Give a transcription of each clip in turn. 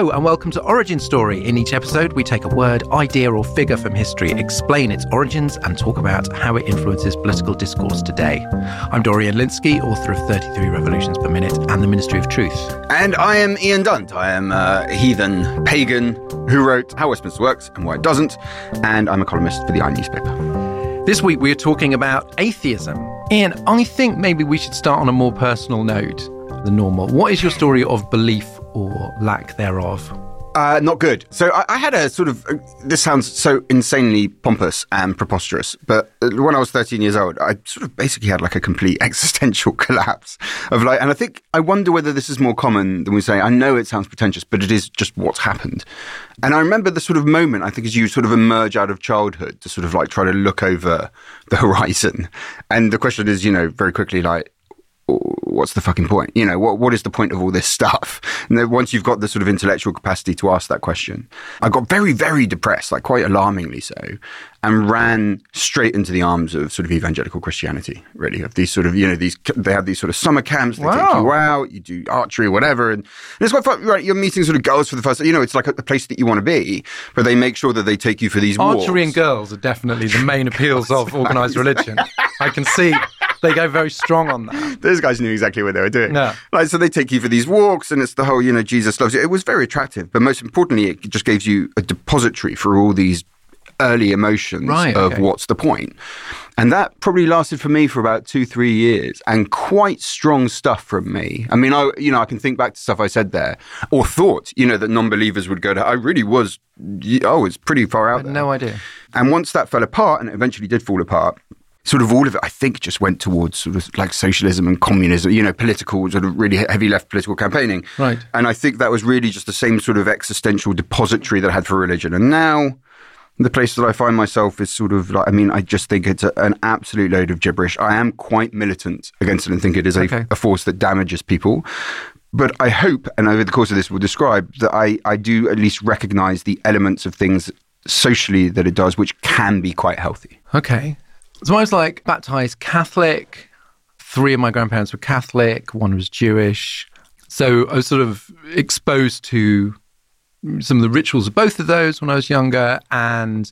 Hello, and welcome to Origin Story. In each episode, we take a word, idea, or figure from history, explain its origins, and talk about how it influences political discourse today. I'm Dorian Lynskey, author of 33 Revolutions Per Minute and The Ministry of Truth. And I am Ian Dunt. I am a heathen pagan who wrote How Westminster Works and Why It Doesn't, and I'm a columnist for the i newspaper. This week, we are talking about atheism. Ian, I think maybe we should start on a more personal note than normal. What is your story of belief or lack thereof? Uh, not good. So I, I, had a sort of. Uh, this sounds so insanely pompous and preposterous, but uh, when I was 13 years old, I sort of basically had like a complete existential collapse of like. And I think I wonder whether this is more common than we say. I know it sounds pretentious, but it is just what's happened. And I remember the sort of moment. I think as you sort of emerge out of childhood to sort of like try to look over the horizon, and the question is, you know, very quickly like what's the fucking point? You know, what what is the point of all this stuff? And then once you've got the sort of intellectual capacity to ask that question, I got very, very depressed, like quite alarmingly so, and ran straight into the arms of sort of evangelical Christianity, really, of these sort of, you know, these, they have these sort of summer camps, they wow. take you out, you do archery or whatever. And, and it's quite fun, right? You're meeting sort of girls for the first, you know, it's like a, a place that you want to be, but they make sure that they take you for these Archery walks. and girls are definitely the main appeals of organized religion. I can see they go very strong on that. Those guys knew exactly what they were doing. Yeah. Like, so they take you for these walks, and it's the whole, you know, Jesus loves you. It was very attractive, but most importantly, it just gives you a depository for all these early emotions right, of okay. what's the point. And that probably lasted for me for about two, three years, and quite strong stuff from me. I mean, I, you know, I can think back to stuff I said there, or thought, you know, that non-believers would go to. I really was, oh, it's pretty far out. no idea. And once that fell apart, and it eventually did fall apart, sort of all of it, I think, just went towards sort of like socialism and communism, you know, political, sort of really heavy left political campaigning. Right. And I think that was really just the same sort of existential depository that I had for religion. And now the place that I find myself is sort of like, I mean, I just think it's a, an absolute load of gibberish. I am quite militant against it and think it is a, okay. a force that damages people. But I hope, and over the course of this, we'll describe that I, I do at least recognize the elements of things socially that it does, which can be quite healthy. Okay. So I was like baptized Catholic. Three of my grandparents were Catholic, one was Jewish. So I was sort of exposed to some of the rituals of both of those when I was younger. And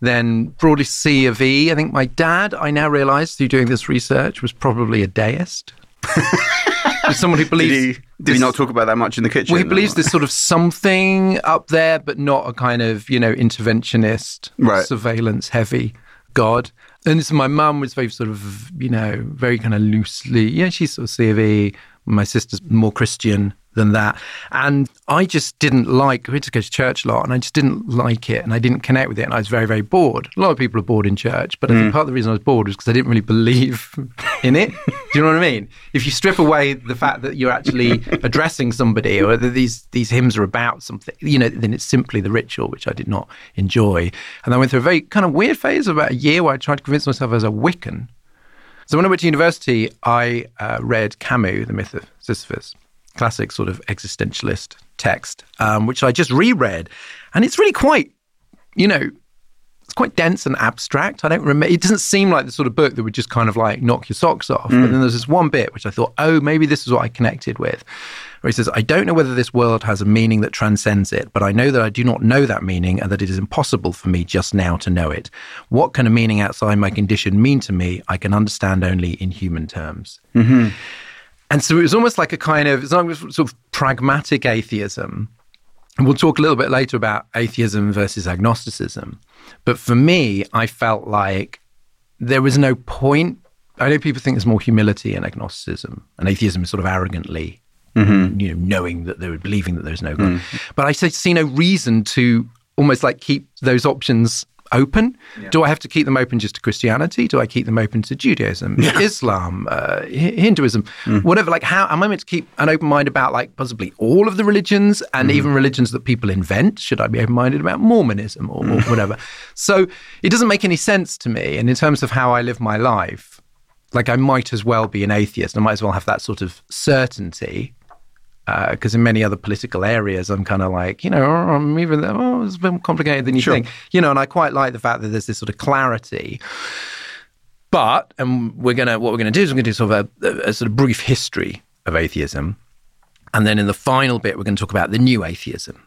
then broadly C of E. I think my dad, I now realize through doing this research, was probably a deist. someone who believes. Did he, did this, he not talk about that much in the kitchen? Well, he believes there's sort of something up there, but not a kind of, you know, interventionist, right. surveillance heavy God. And so my mum was very sort of, you know, very kind of loosely, yeah, she's sort of CV. My sister's more Christian than that. And I just didn't like, we had to go to church a lot and I just didn't like it and I didn't connect with it and I was very, very bored. A lot of people are bored in church, but I think mm. part of the reason I was bored was because I didn't really believe in it. Do you know what I mean? If you strip away the fact that you're actually addressing somebody or that these, these hymns are about something, you know, then it's simply the ritual, which I did not enjoy. And I went through a very kind of weird phase of about a year where I tried to convince myself I was a Wiccan. So when I went to university, I uh, read Camus, The Myth of Sisyphus classic sort of existentialist text, um, which I just reread, and it's really quite, you know, it's quite dense and abstract. I don't remember. It doesn't seem like the sort of book that would just kind of like knock your socks off. Mm. But then there's this one bit which I thought, oh, maybe this is what I connected with. Where he says, I don't know whether this world has a meaning that transcends it, but I know that I do not know that meaning and that it is impossible for me just now to know it. What can a meaning outside my condition mean to me? I can understand only in human terms. Mm-hmm. And so it was almost like a kind of, sort of pragmatic atheism. And we'll talk a little bit later about atheism versus agnosticism. But for me, I felt like there was no point. I know people think there's more humility in agnosticism, and atheism is sort of arrogantly, mm-hmm. you know, knowing that they're believing that there's no God. Mm. But I see no reason to almost like keep those options open? Yeah. Do I have to keep them open just to Christianity? Do I keep them open to Judaism, yeah. Islam, uh, Hinduism, mm. whatever? Like, how am I meant to keep an open mind about like possibly all of the religions and mm. even religions that people invent? Should I be open minded about Mormonism or, or whatever? So it doesn't make any sense to me. And in terms of how I live my life, like I might as well be an atheist. I might as well have that sort of certainty because uh, in many other political areas, I'm kind of like, you know, I'm even, oh, it's a bit more complicated than you sure. think, you know, and I quite like the fact that there's this sort of clarity. But, and we're going to, what we're going to do is we're going to do sort of a, a, sort of brief history of atheism. And then in the final bit, we're going to talk about the new atheism.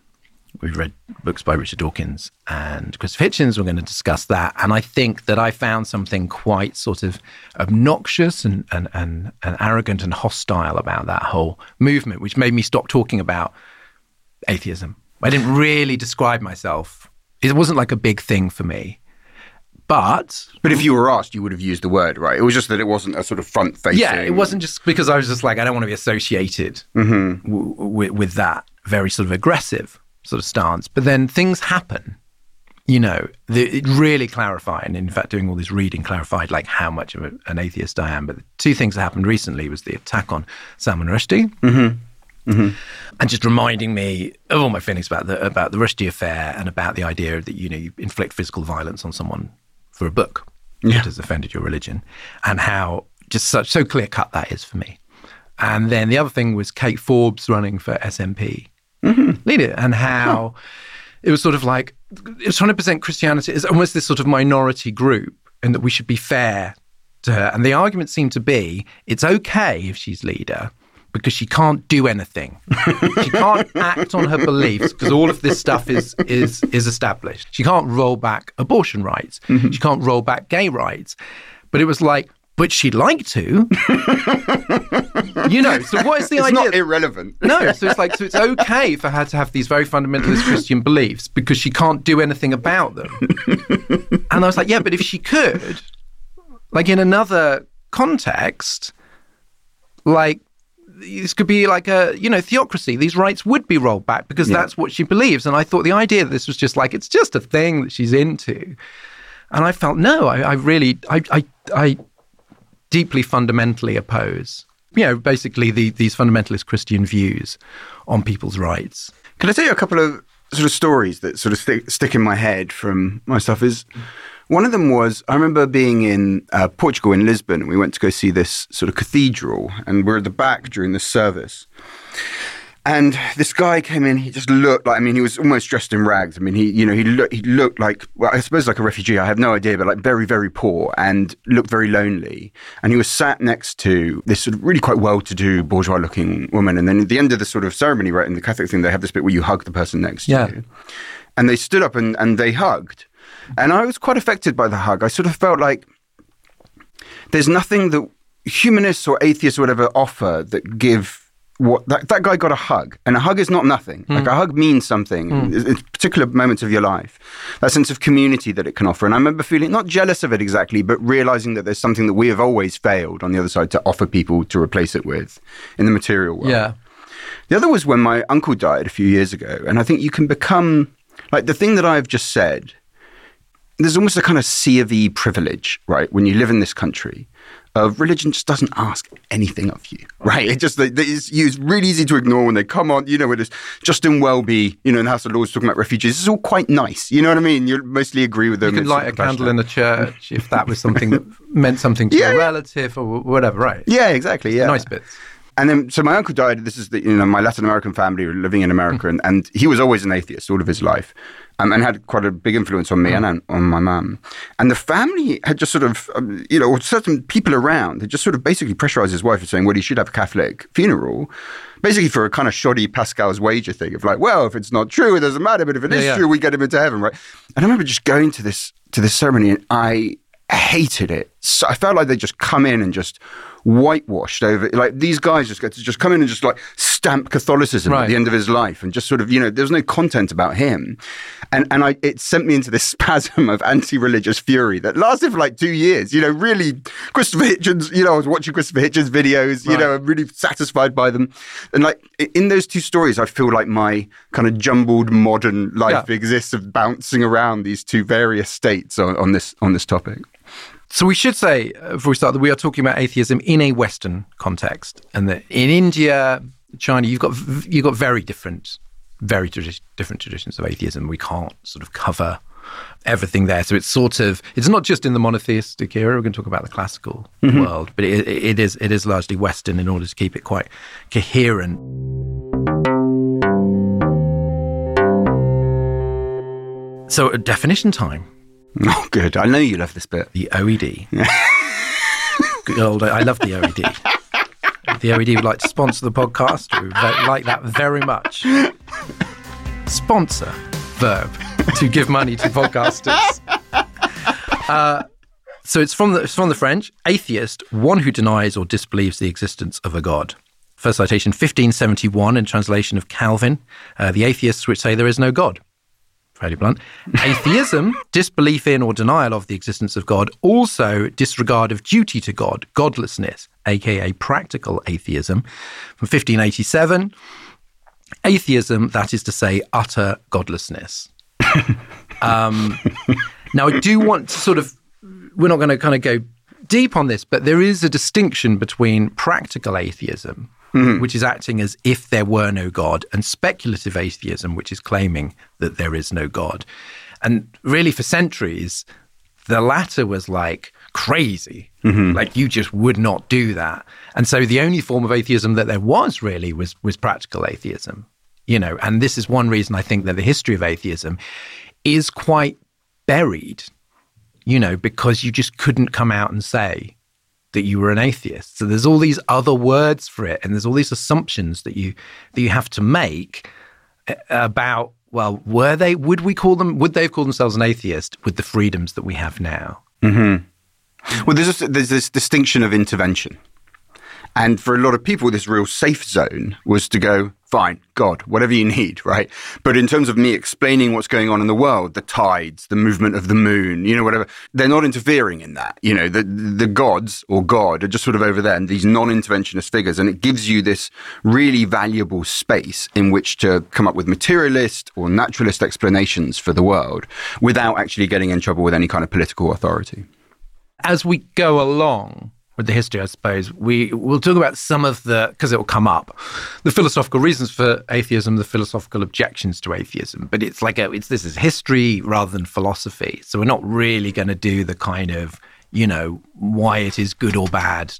We've read books by Richard Dawkins and Christopher Hitchens. We're going to discuss that. And I think that I found something quite sort of obnoxious and, and, and, and arrogant and hostile about that whole movement, which made me stop talking about atheism. I didn't really describe myself. It wasn't like a big thing for me. But But if you were asked, you would have used the word, right? It was just that it wasn't a sort of front facing. yeah, it wasn't just because I was just like I don't want to be associated mm-hmm. w- w- with that very sort of aggressive sort of stance. But then things happen, you know. The, it really clarified, and in fact, doing all this reading clarified like how much of a, an atheist I am. But the two things that happened recently was the attack on Salman Rushdie. Mm-hmm. Mm-hmm. And just reminding me of all my feelings about the about the Rushdie affair and about the idea that you know you inflict physical violence on someone for a book that has offended your religion, and how just such so clear cut that is for me. And then the other thing was Kate Forbes running for Mm-hmm. SNP leader, and how it was sort of like it was trying to present Christianity as almost this sort of minority group, and that we should be fair to her. And the argument seemed to be it's okay if she's leader because she can't do anything. she can't act on her beliefs because all of this stuff is is is established. She can't roll back abortion rights. Mm-hmm. She can't roll back gay rights. But it was like, but she'd like to. you know, so what is the It's idea? not irrelevant. No, so it's like so it's okay for her to have these very fundamentalist Christian beliefs because she can't do anything about them. and I was like, yeah, but if she could, like in another context, like this could be like a you know theocracy. These rights would be rolled back because that's what she believes. And I thought the idea that this was just like it's just a thing that she's into, and I felt no, I, I really, I, I, I deeply fundamentally oppose. You know, basically the, these fundamentalist Christian views on people's rights. Can I tell you a couple of sort of stories that sort of stick, stick in my head from my stuff? Is one of them was I remember being in uh, Portugal in Lisbon, and we went to go see this sort of cathedral, and we're at the back during the service. And this guy came in. He just looked like I mean, he was almost dressed in rags. I mean, he you know he looked he looked like well, I suppose like a refugee. I have no idea, but like very very poor and looked very lonely. And he was sat next to this sort of really quite well-to-do bourgeois-looking woman. And then at the end of the sort of ceremony, right in the Catholic thing, they have this bit where you hug the person next Yeah. to you. And they stood up and and they hugged. And I was quite affected by the hug. I sort of felt like there's nothing that humanists or atheists or whatever offer that give what that, that guy got a hug and a hug is not nothing like hmm. a hug means something hmm. in, in particular moments of your life that sense of community that it can offer and i remember feeling not jealous of it exactly but realizing that there's something that we have always failed on the other side to offer people to replace it with in the material world Yeah. the other was when my uncle died a few years ago. And I think you can become like the thing that I've just said. There's almost a kind of C of E privilege, right? When you live in this country, of religion just doesn't ask anything of you, right? It just it's, it's really easy to ignore when they come on. You know, when it's Justin Welby, you know, in the House of Lords talking about refugees. It's all quite nice. You know what I mean? You mostly agree with them. You could It's light a candle in a church if that was something that meant something to Yeah, a relative or whatever, right? Yeah, exactly. Yeah, Nice bits. And then, so my uncle died. This is the, you know, my Latin American family were living in America, and, and he was always an atheist all of his life, um, and had quite a big influence on me and on, on my mum. And the family had just sort of, um, you know, certain people around had just sort of basically pressurized his wife into saying, well, he should have a Catholic funeral, basically for a kind of shoddy Pascal's wager thing of like, well, if it's not true, it doesn't matter, but if it is Yeah, yeah. true, we get him into heaven, right? And I remember just going to this to this ceremony, and I hated it. So I felt like they just come in and just whitewashed over like these guys just get to just come in and just like stamp Catholicism at the end of his life and just sort of you know there's no content about him and and I it sent me into this spasm of anti-religious fury that lasted for like two years you know really Christopher Hitchens you know I was watching Christopher Hitchens videos you Right. know I'm really satisfied by them and like in those two stories I feel like my kind of jumbled modern life Yeah. exists of bouncing around these two various states on, on this on this topic So we should say uh, before we start that we are talking about atheism in a Western context, and that in India, China, you've got you've got very different, very tradi- different traditions of atheism. We can't sort of cover everything there. So it's sort of it's not just in the monotheistic era. We're going to talk about the classical world, but it, it is it is largely Western in order to keep it quite coherent. So uh, definition time. oh good I know you love this bit The OED. Good old, I love the OED. The OED would like to sponsor the podcast. We would like that very much. sponsor verb to give money to podcasters. Uh, so it's from the it's from the French. Atheist, one who denies or disbelieves the existence of a god. First citation, 1571, in translation of Calvin. Uh, the atheists which say there is no God. Fairly blunt. Atheism, disbelief in or denial of the existence of God, also disregard of duty to God, godlessness, aka practical atheism. From 1587, atheism, that is to say, utter godlessness. um, now, I do want to sort of, we're not going to kind of go deep on this, but there is a distinction between practical atheism, mm-hmm. which is acting as if there were no God, and speculative atheism, which is claiming that there is no God. And really, for centuries, the latter was like crazy. Mm-hmm. Like you just would not do that. And so the only form of atheism that there was really was was practical atheism. You know, and this is one reason I think that the history of atheism is quite buried, you know, because you just couldn't come out and say, that you were an atheist. So there's all these other words for it, and there's all these assumptions that you that you have to make uh, about well, were they? Would we call them? Would they have called themselves an atheist with the freedoms that we have now? Mm-hmm. Well, there's there's this distinction of intervention, and for a lot of people, this real safe zone was to go, fine, God, whatever you need, right? But in terms of me explaining what's going on in the world, the tides, the movement of the moon, you know, whatever, they're not interfering in that. You know, the, the gods or God are just sort of over there and these non-interventionist figures. And it gives you this really valuable space in which to come up with materialist or naturalist explanations for the world without actually getting in trouble with any kind of political authority. As we go along, with the history, I suppose, we will talk about some of the, because it will come up, the philosophical reasons for atheism, the philosophical objections to atheism. But it's like, a, it's this is history rather than philosophy. So we're not really going to do the kind of, you know, why it is good or bad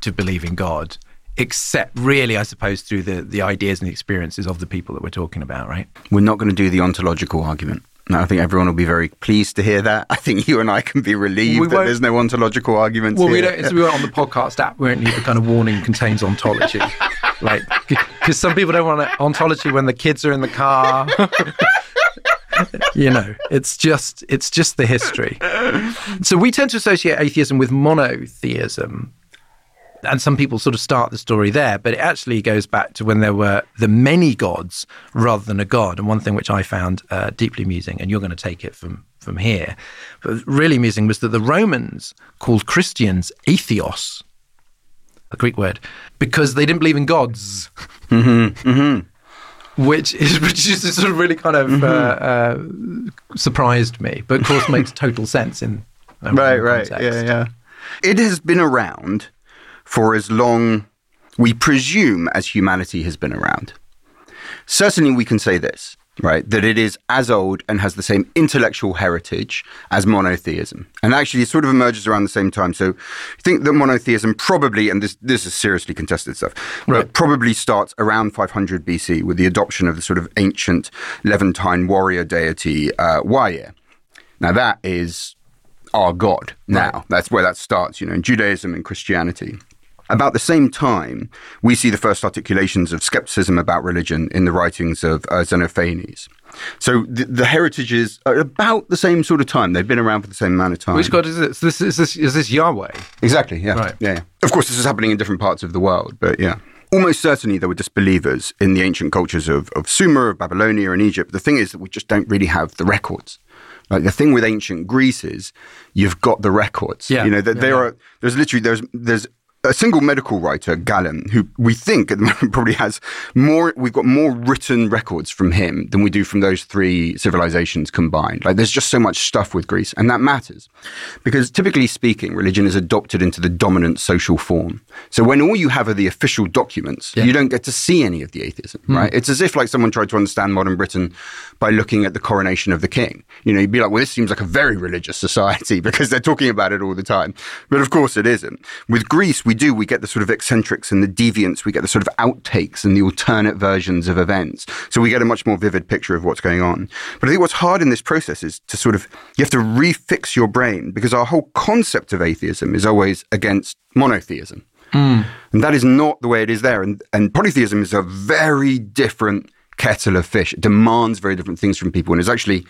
to believe in God, except really, I suppose, through the, the ideas and experiences of the people that we're talking about, right? We're not going to do the ontological argument. I think everyone will be very pleased to hear that. I think you and I can be relieved we that there's no ontological arguments. Well, here. we don't. We were on the podcast app, we don't need the kind of warning contains ontology, like because some people don't want ontology when the kids are in the car. you know, it's just it's just the history. So we tend to associate atheism with monotheism, and some people sort of start the story there, but it actually goes back to when there were the many gods rather than a god. And one thing which I found uh, deeply amusing, and you're going to take it from from here, but really amusing was that the Romans called Christians atheos, a Greek word, because they didn't believe in gods. Mm-hmm, mm-hmm. Which is which is sort of really kind of mm-hmm. uh, uh, surprised me, but of course makes total sense in right, right, yeah, yeah. It has been around for as long we presume as humanity has been around. Certainly, we can say this, right? That it is as old and has the same intellectual heritage as monotheism. And actually, it sort of emerges around the same time. So, I think that monotheism probably, and this, this is seriously contested stuff, right. probably starts around 500 BC with the adoption of the sort of ancient Levantine warrior deity, uh, Now, that is our God now. Right. That's where that starts, you know, in Judaism and Christianity. About the same time, we see the first articulations of skepticism about religion in the writings of uh, Xenophanes. So the, the heritages are about the same sort of time. They've been around for the same amount of time. Which God is this? This is this is this Yahweh? Exactly. Yeah. Right. Yeah, yeah. Of course, this is happening in different parts of the world, but yeah. Almost certainly, there were disbelievers in the ancient cultures of, of Sumer, of Babylonia, and Egypt. The thing is that we just don't really have the records. Like the thing with ancient Greece is you've got the records. Yeah. You know, that yeah, there yeah. are there's literally there's there's a single medical writer, Galen, who we think at the moment probably has more, we've got more written records from him than we do from those three civilizations combined. Like there's just so much stuff with Greece, and that matters. Because typically speaking, religion is adopted into the dominant social form. So when all you have are the official documents, yeah. you don't get to see any of the atheism, mm. right? It's as if like someone tried to understand modern Britain by looking at the coronation of the king. You know, you'd be like, well, this seems like a very religious society because they're talking about it all the time. But of course it isn't. With Greece, we do, we get the sort of eccentrics and the deviants, we get the sort of outtakes and the alternate versions of events. So we get a much more vivid picture of what's going on. But I think what's hard in this process is to sort of, you have to refix your brain because our whole concept of atheism is always against monotheism. Mm. And that is not the way it is there. And, and polytheism is a very different kettle of fish. It demands very different things from people. And it's actually,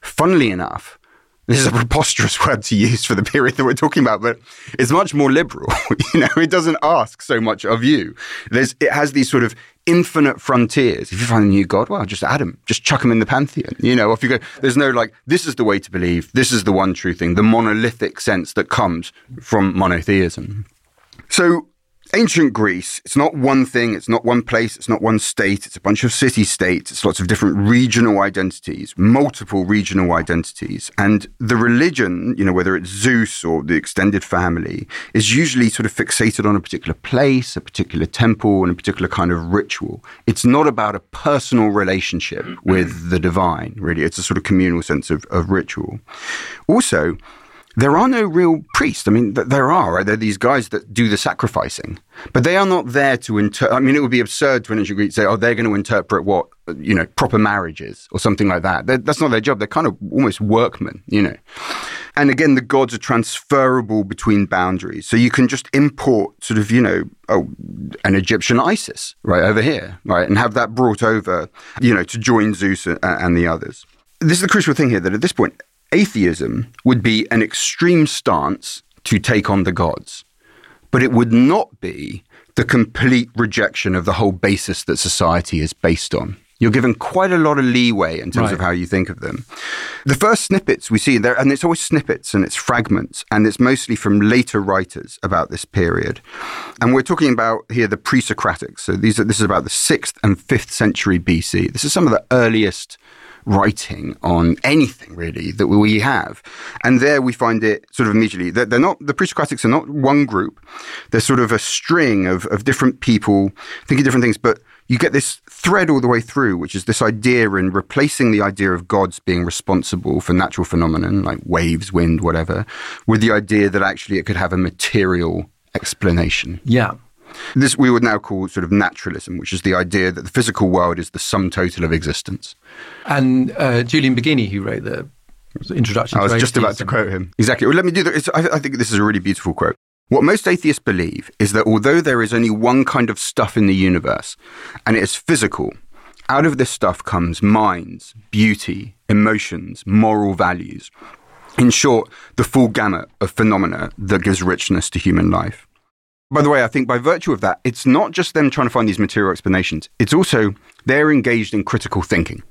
funnily enough, this is a preposterous word to use for the period that we're talking about, but it's much more liberal. you know, it doesn't ask so much of you. There's, it has these sort of infinite frontiers. If you find a new god, well, just add them, just chuck him in the pantheon. You know, if you go, there's no like, this is the way to believe, this is the one true thing, the monolithic sense that comes from monotheism. So ancient Greece, it's not one thing, it's not one place, it's not one state, it's a bunch of city states, it's lots of different regional identities, multiple regional identities. And the religion, you know, whether it's Zeus or the extended family, is usually sort of fixated on a particular place, a particular temple, and a particular kind of ritual. It's not about a personal relationship with the divine, really. It's a sort of communal sense of, of ritual. Also, there are no real priests. I mean, there are, right? There are these guys that do the sacrificing, but they are not there to interpret. I mean, it would be absurd to an ancient Greek say, oh, they're going to interpret what, you know, proper marriages or something like that. They're, that's not their job. They're kind of almost workmen, you know. And again, the gods are transferable between boundaries. So you can just import sort of, you know, oh, an Egyptian Isis right over here, right? And have that brought over, you know, to join Zeus and the others. This is the crucial thing here that at this point, atheism would be an extreme stance to take on the gods, but it would not be the complete rejection of the whole basis that society is based on. You're given quite a lot of leeway in terms right. of how you think of them. The first snippets we see there, and it's always snippets and it's fragments, and it's mostly from later writers about this period. And we're talking about here the pre-Socratics. So these are, this is about the sixth and fifth century BC. This is some of the earliest writing on anything really that we have. And there we find it sort of immediately. They're, they're not, the pre-Socratics are not one group. They're sort of a string of, of different people thinking different things, but you get this thread all the way through, which is this idea in replacing the idea of gods being responsible for natural phenomenon like waves, wind, whatever, with the idea that actually it could have a material explanation. Yeah. This we would now call sort of naturalism, which is the idea that the physical world is the sum total of existence. And uh, Julian Baggini, who wrote the introduction. I was just about to quote him exactly. Well, let me do that. I, I think this is a really beautiful quote. What most atheists believe is that although there is only one kind of stuff in the universe, and it is physical, out of this stuff comes minds, beauty, emotions, moral values. In short, the full gamut of phenomena that gives richness to human life. By the way, I think by virtue of that, it's not just them trying to find these material explanations, it's also they're engaged in critical thinking.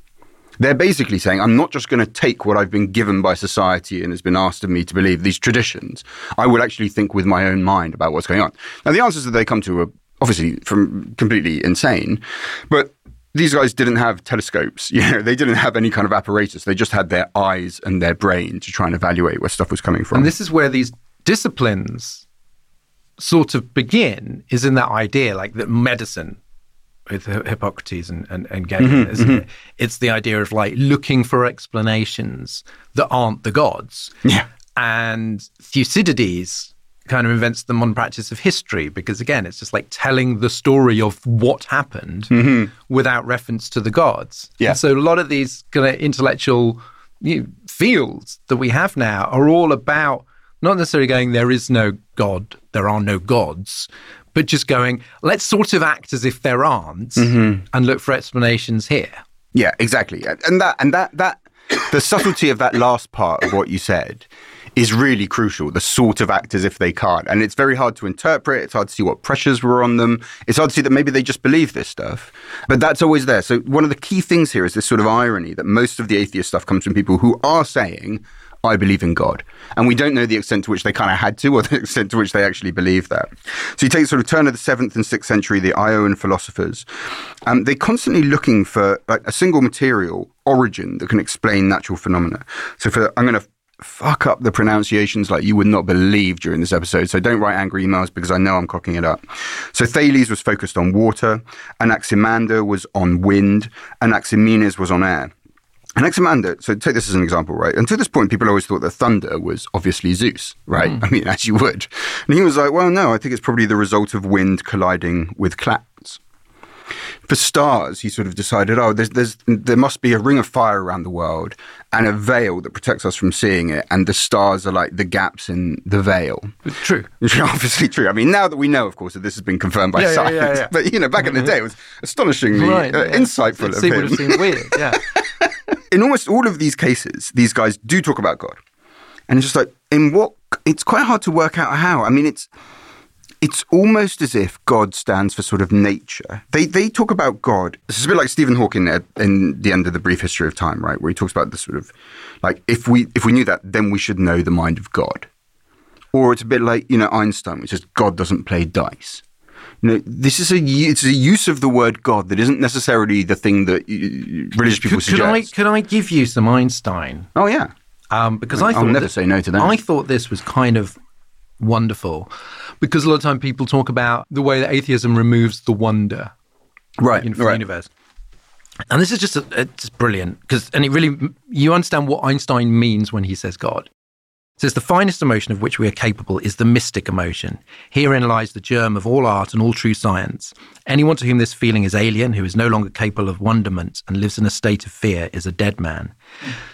They're basically saying, I'm not just going to take what I've been given by society and has been asked of me to believe, these traditions. I will actually think with my own mind about what's going on. Now, the answers that they come to are obviously from completely insane, but these guys didn't have telescopes. You know, they didn't have any kind of apparatus. They just had their eyes and their brain to try and evaluate where stuff was coming from. And this is where these disciplines sort of begin is in that idea, like that medicine with Hippocrates and, and, and Galen, mm-hmm, isn't mm-hmm. it? It's the idea of like looking for explanations that aren't the gods. Yeah. And Thucydides kind of invents the modern practice of history because again it's just like telling the story of what happened mm-hmm. without reference to the gods yeah. And so a lot of these kind of intellectual you know, fields that we have now are all about not necessarily going, there is no God, there are no gods, but just going, let's sort of act as if there aren't mm-hmm. and look for explanations here. Yeah, exactly. And that, and that, that, the subtlety of that last part of what you said is really crucial. The sort of act as if they can't. And it's very hard to interpret. It's hard to see what pressures were on them. It's hard to see that maybe they just believe this stuff. But that's always there. So one of the key things here is this sort of irony that most of the atheist stuff comes from people who are saying, I believe in God. And we don't know the extent to which they kind of had to or the extent to which they actually believe that. So you take sort of turn of the seventh and sixth century, the Ionian philosophers, um, they're constantly looking for like a single material origin that can explain natural phenomena. So for, I'm going to fuck up the pronunciations like you would not believe during this episode. So don't write angry emails because I know I'm cocking it up. So Thales was focused on water, Anaximander was on wind, Anaximenes was on air. Anaximander, so take this as an example, right? Until this point, people always thought that thunder was obviously Zeus, right? Mm. I mean, as you would. And he was like, well, no, I think it's probably the result of wind colliding with clouds. For stars, he sort of decided, oh, there's, there's, there must be a ring of fire around the world and a veil that protects us from seeing it. And the stars are like the gaps in the veil. True. Which is obviously true. I mean, now that we know, of course, that this has been confirmed by Yeah, science. yeah, yeah. But, you know, back in the day, it was astonishingly Right. uh, insightful It him. would have seemed weird. Yeah. in almost all of these cases, these guys do talk about God. And it's just like, in what, it's quite hard to work out how. I mean, it's, it's almost as if God stands for sort of nature. They, they talk about God. It's a bit like Stephen Hawking at, in the end of the brief history of time, right? Where he talks about the sort of, like, if we, if we knew that, then we should know the mind of God. Or it's a bit like, you know, Einstein, which says God doesn't play dice. You know, this is a it's a use of the word God that isn't necessarily the thing that religious people Could, could I suggest. could I give you some Einstein? oh yeah, Um, because I I'll thought never that- say no to that. I thought this was kind of wonderful because a lot of time people talk about the way that atheism removes the wonder right, in the right. universe. And this is just a, it's brilliant because and it really you understand what Einstein means when he says God. Says the finest emotion of which we are capable is the mystic emotion. Herein lies the germ of all art and all true science. Anyone to whom this feeling is alien, who is no longer capable of wonderment and lives in a state of fear, is a dead man.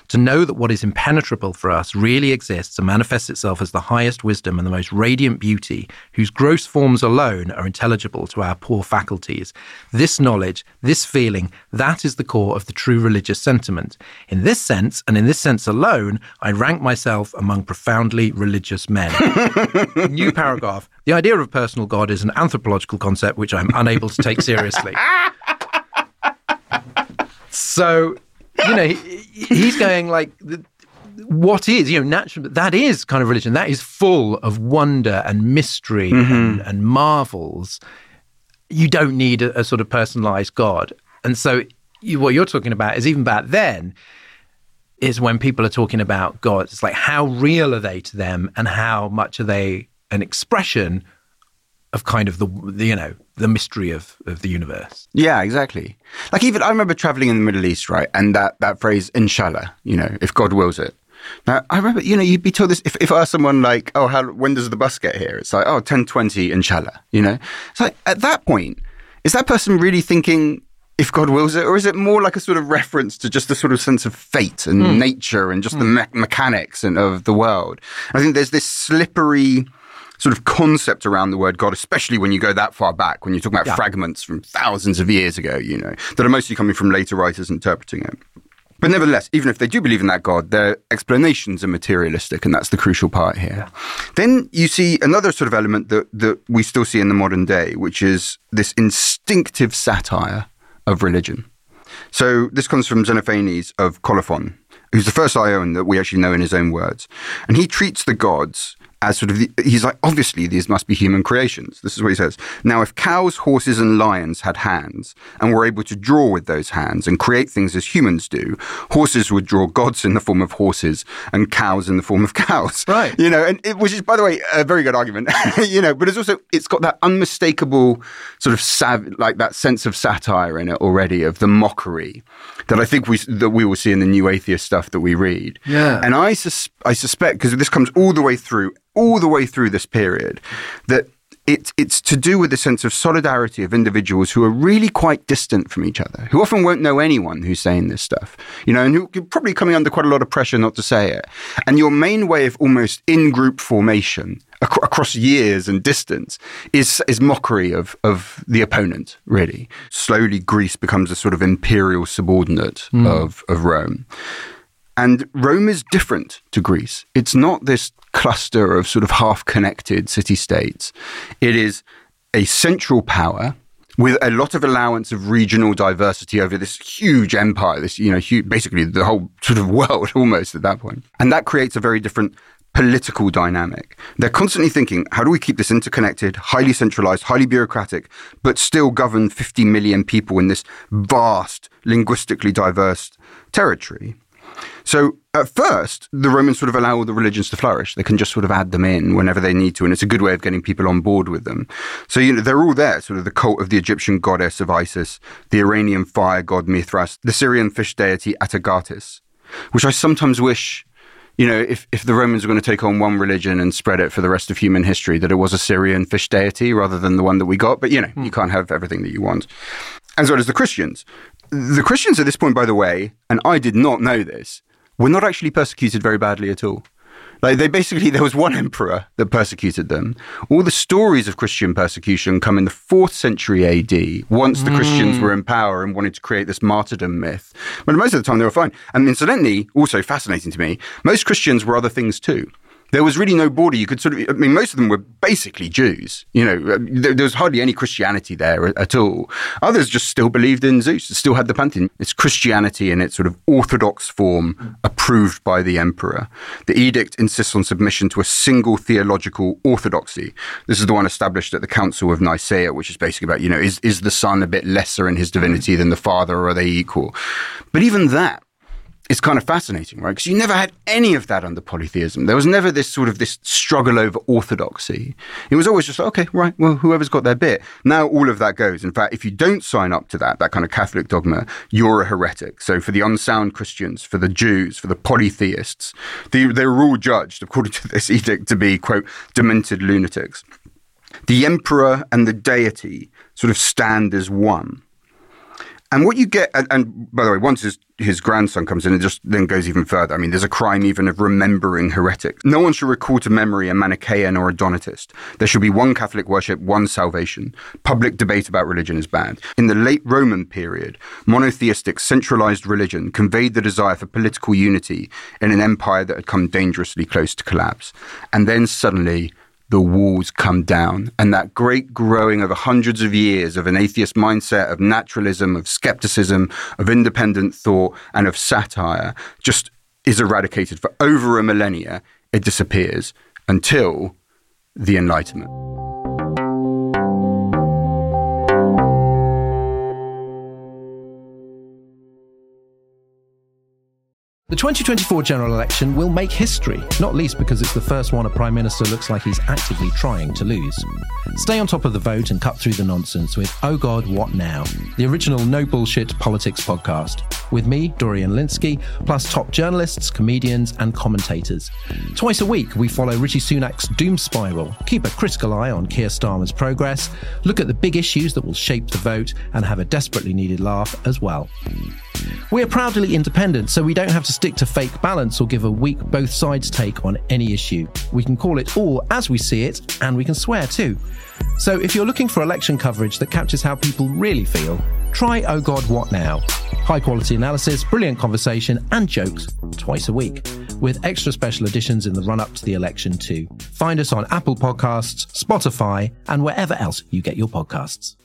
To know that what is impenetrable for us really exists and manifests itself as the highest wisdom and the most radiant beauty, whose gross forms alone are intelligible to our poor faculties. This knowledge, this feeling, that is the core of the true religious sentiment. In this sense, and in this sense alone, I rank myself among profoundly religious men. New paragraph. The idea of personal God is an anthropological concept which I'm unable to take seriously. So, you know, he, he's going like, what is, you know, natural, that is kind of religion. That is full of wonder and mystery and, mm-hmm. and marvels. You don't need a, a sort of personalized God. And so, you, what you're talking about is even back then, is when people are talking about God, it's like how real are they to them and how much are they an expression of kind of the, the you know the mystery of, of the universe. Yeah, exactly. Like even I remember traveling in the Middle East, right? And that, that phrase, inshallah, you know, if God wills it. Now, I remember, you know, you'd be told this if, if I asked someone like, oh, how, when does the bus get here? It's like, oh, 1020, inshallah, you know? It's like, at that point, is that person really thinking if God wills it? Or is it more like a sort of reference to just a sort of sense of fate and hmm. nature and just the hmm. me- mechanics and of the world? I think there's this slippery sort of concept around the word God, especially when you go that far back, when you're talking about fragments from thousands of years ago, you know, that are mostly coming from later writers interpreting it. But nevertheless, even if they do believe in that God, their explanations are materialistic, and that's the crucial part here. Then you see another sort of element that, that we still see in the modern day, which is this instinctive satire of religion. So this comes from Xenophanes of Colophon, who's the first Ion that we actually know in his own words. And he treats the gods as sort of, the, he's like, obviously these must be human creations. This is what he says. Now, if cows, horses, and lions had hands and were able to draw with those hands and create things as humans do, horses would draw gods in the form of horses and cows in the form of cows. Right. You know, and it, which is, by the way, a very good argument, you know, but it's also, it's got that unmistakable sort of sav- like that sense of satire in it already of the mockery that I think we, that we will see in the new atheist stuff that we read. Yeah. And I, sus- I suspect, because this comes all the way through, all the way through this period, that it, it's to do with the sense of solidarity of individuals who are really quite distant from each other, who often won't know anyone who's saying this stuff, you know, and who are probably coming under quite a lot of pressure not to say it. And your main way of almost in group formation ac- across years and distance is is mockery of of the opponent. Really, slowly Greece becomes a sort of imperial subordinate hmm. of of Rome. And Rome is different to Greece. It's not this cluster of sort of half connected city states. It is a central power with a lot of allowance of regional diversity over this huge empire, this, you know, huge, basically the whole sort of world almost at that point. And that creates a very different political dynamic. They're constantly thinking, how do we keep this interconnected, highly centralized, highly bureaucratic, but still govern 50 million people in this vast, linguistically diverse territory? So at first, the Romans sort of allow all the religions to flourish. They can just sort of add them in whenever they need to, and it's a good way of getting people on board with them. So you know they're all there. Sort of the cult of the Egyptian goddess of Isis, the Iranian fire god Mithras, the Syrian fish deity Atargatis, which I sometimes wish. You know, if, if the Romans were going to take on one religion and spread it for the rest of human history, that it was a Syrian fish deity rather than the one that we got. But, you know, you hmm. can't have everything that you want. as well as the Christians. The Christians at this point, by the way, and I did not know this, were not actually persecuted very badly at all. Like they basically, there was one emperor that persecuted them. All the stories of Christian persecution come in the fourth century AD, once the mm. Christians were in power and wanted to create this martyrdom myth. But most of the time they were fine. And incidentally, also fascinating to me, most Christians were other things too there was really no border. You could sort of, I mean, most of them were basically Jews. You know, uh, there, there was hardly any Christianity there at all. Others just still believed in Zeus, still had the pantheon. It's Christianity in its sort of orthodox form, approved by the emperor. The edict insists on submission to a single theological orthodoxy. This is the one established at the Council of Nicaea, which is basically about, you know, is, is the Son a bit lesser in his divinity than the Father, or are they equal? But even that, it's kind of fascinating, right? Because you never had any of that under polytheism. There was never this sort of this struggle over orthodoxy. It was always just like, okay, right? Well, whoever's got their bit. Now all of that goes. In fact, if you don't sign up to that, that kind of Catholic dogma, you're a heretic. So for the unsound Christians, for the Jews, for the polytheists, they, they were all judged according to this edict to be quote demented lunatics. The emperor and the deity sort of stand as one. And what you get, and, and, by the way, once his, his grandson comes in, it just then goes even further. I mean, there's a crime even of remembering heretics. No one should recall to memory a Manichaean or a Donatist. There should be one Catholic worship, one salvation. Public debate about religion is banned. In the late Roman period, monotheistic, centralized religion conveyed the desire for political unity in an empire that had come dangerously close to collapse. And then suddenly, the walls come down. And that great growing over hundreds of years of an atheist mindset, of naturalism, of skepticism, of independent thought, and of satire just is eradicated for over a millennia. It disappears until the Enlightenment. The 2024 general election will make history, not least because it's the first one a Prime Minister looks like he's actively trying to lose. Stay on top of the vote and cut through the nonsense with Oh God, What Now? The original no bullshit politics podcast. With me, Dorian Lynskey, plus top journalists, comedians, and commentators. Twice a week, we follow Rishi Sunak's doom spiral, keep a critical eye on Keir Starmer's progress, look at the big issues that will shape the vote, and have a desperately needed laugh as well. We're proudly independent, so we don't have to stick to fake balance or give a weak both sides take on any issue. We can call it all as we see it, and we can swear too. So if you're looking for election coverage that captures how people really feel, try Oh God What Now. High quality analysis, brilliant conversation, and jokes twice a week, with extra special editions in the run up to the election too. Find us on Apple Podcasts, Spotify, and wherever else you get your podcasts.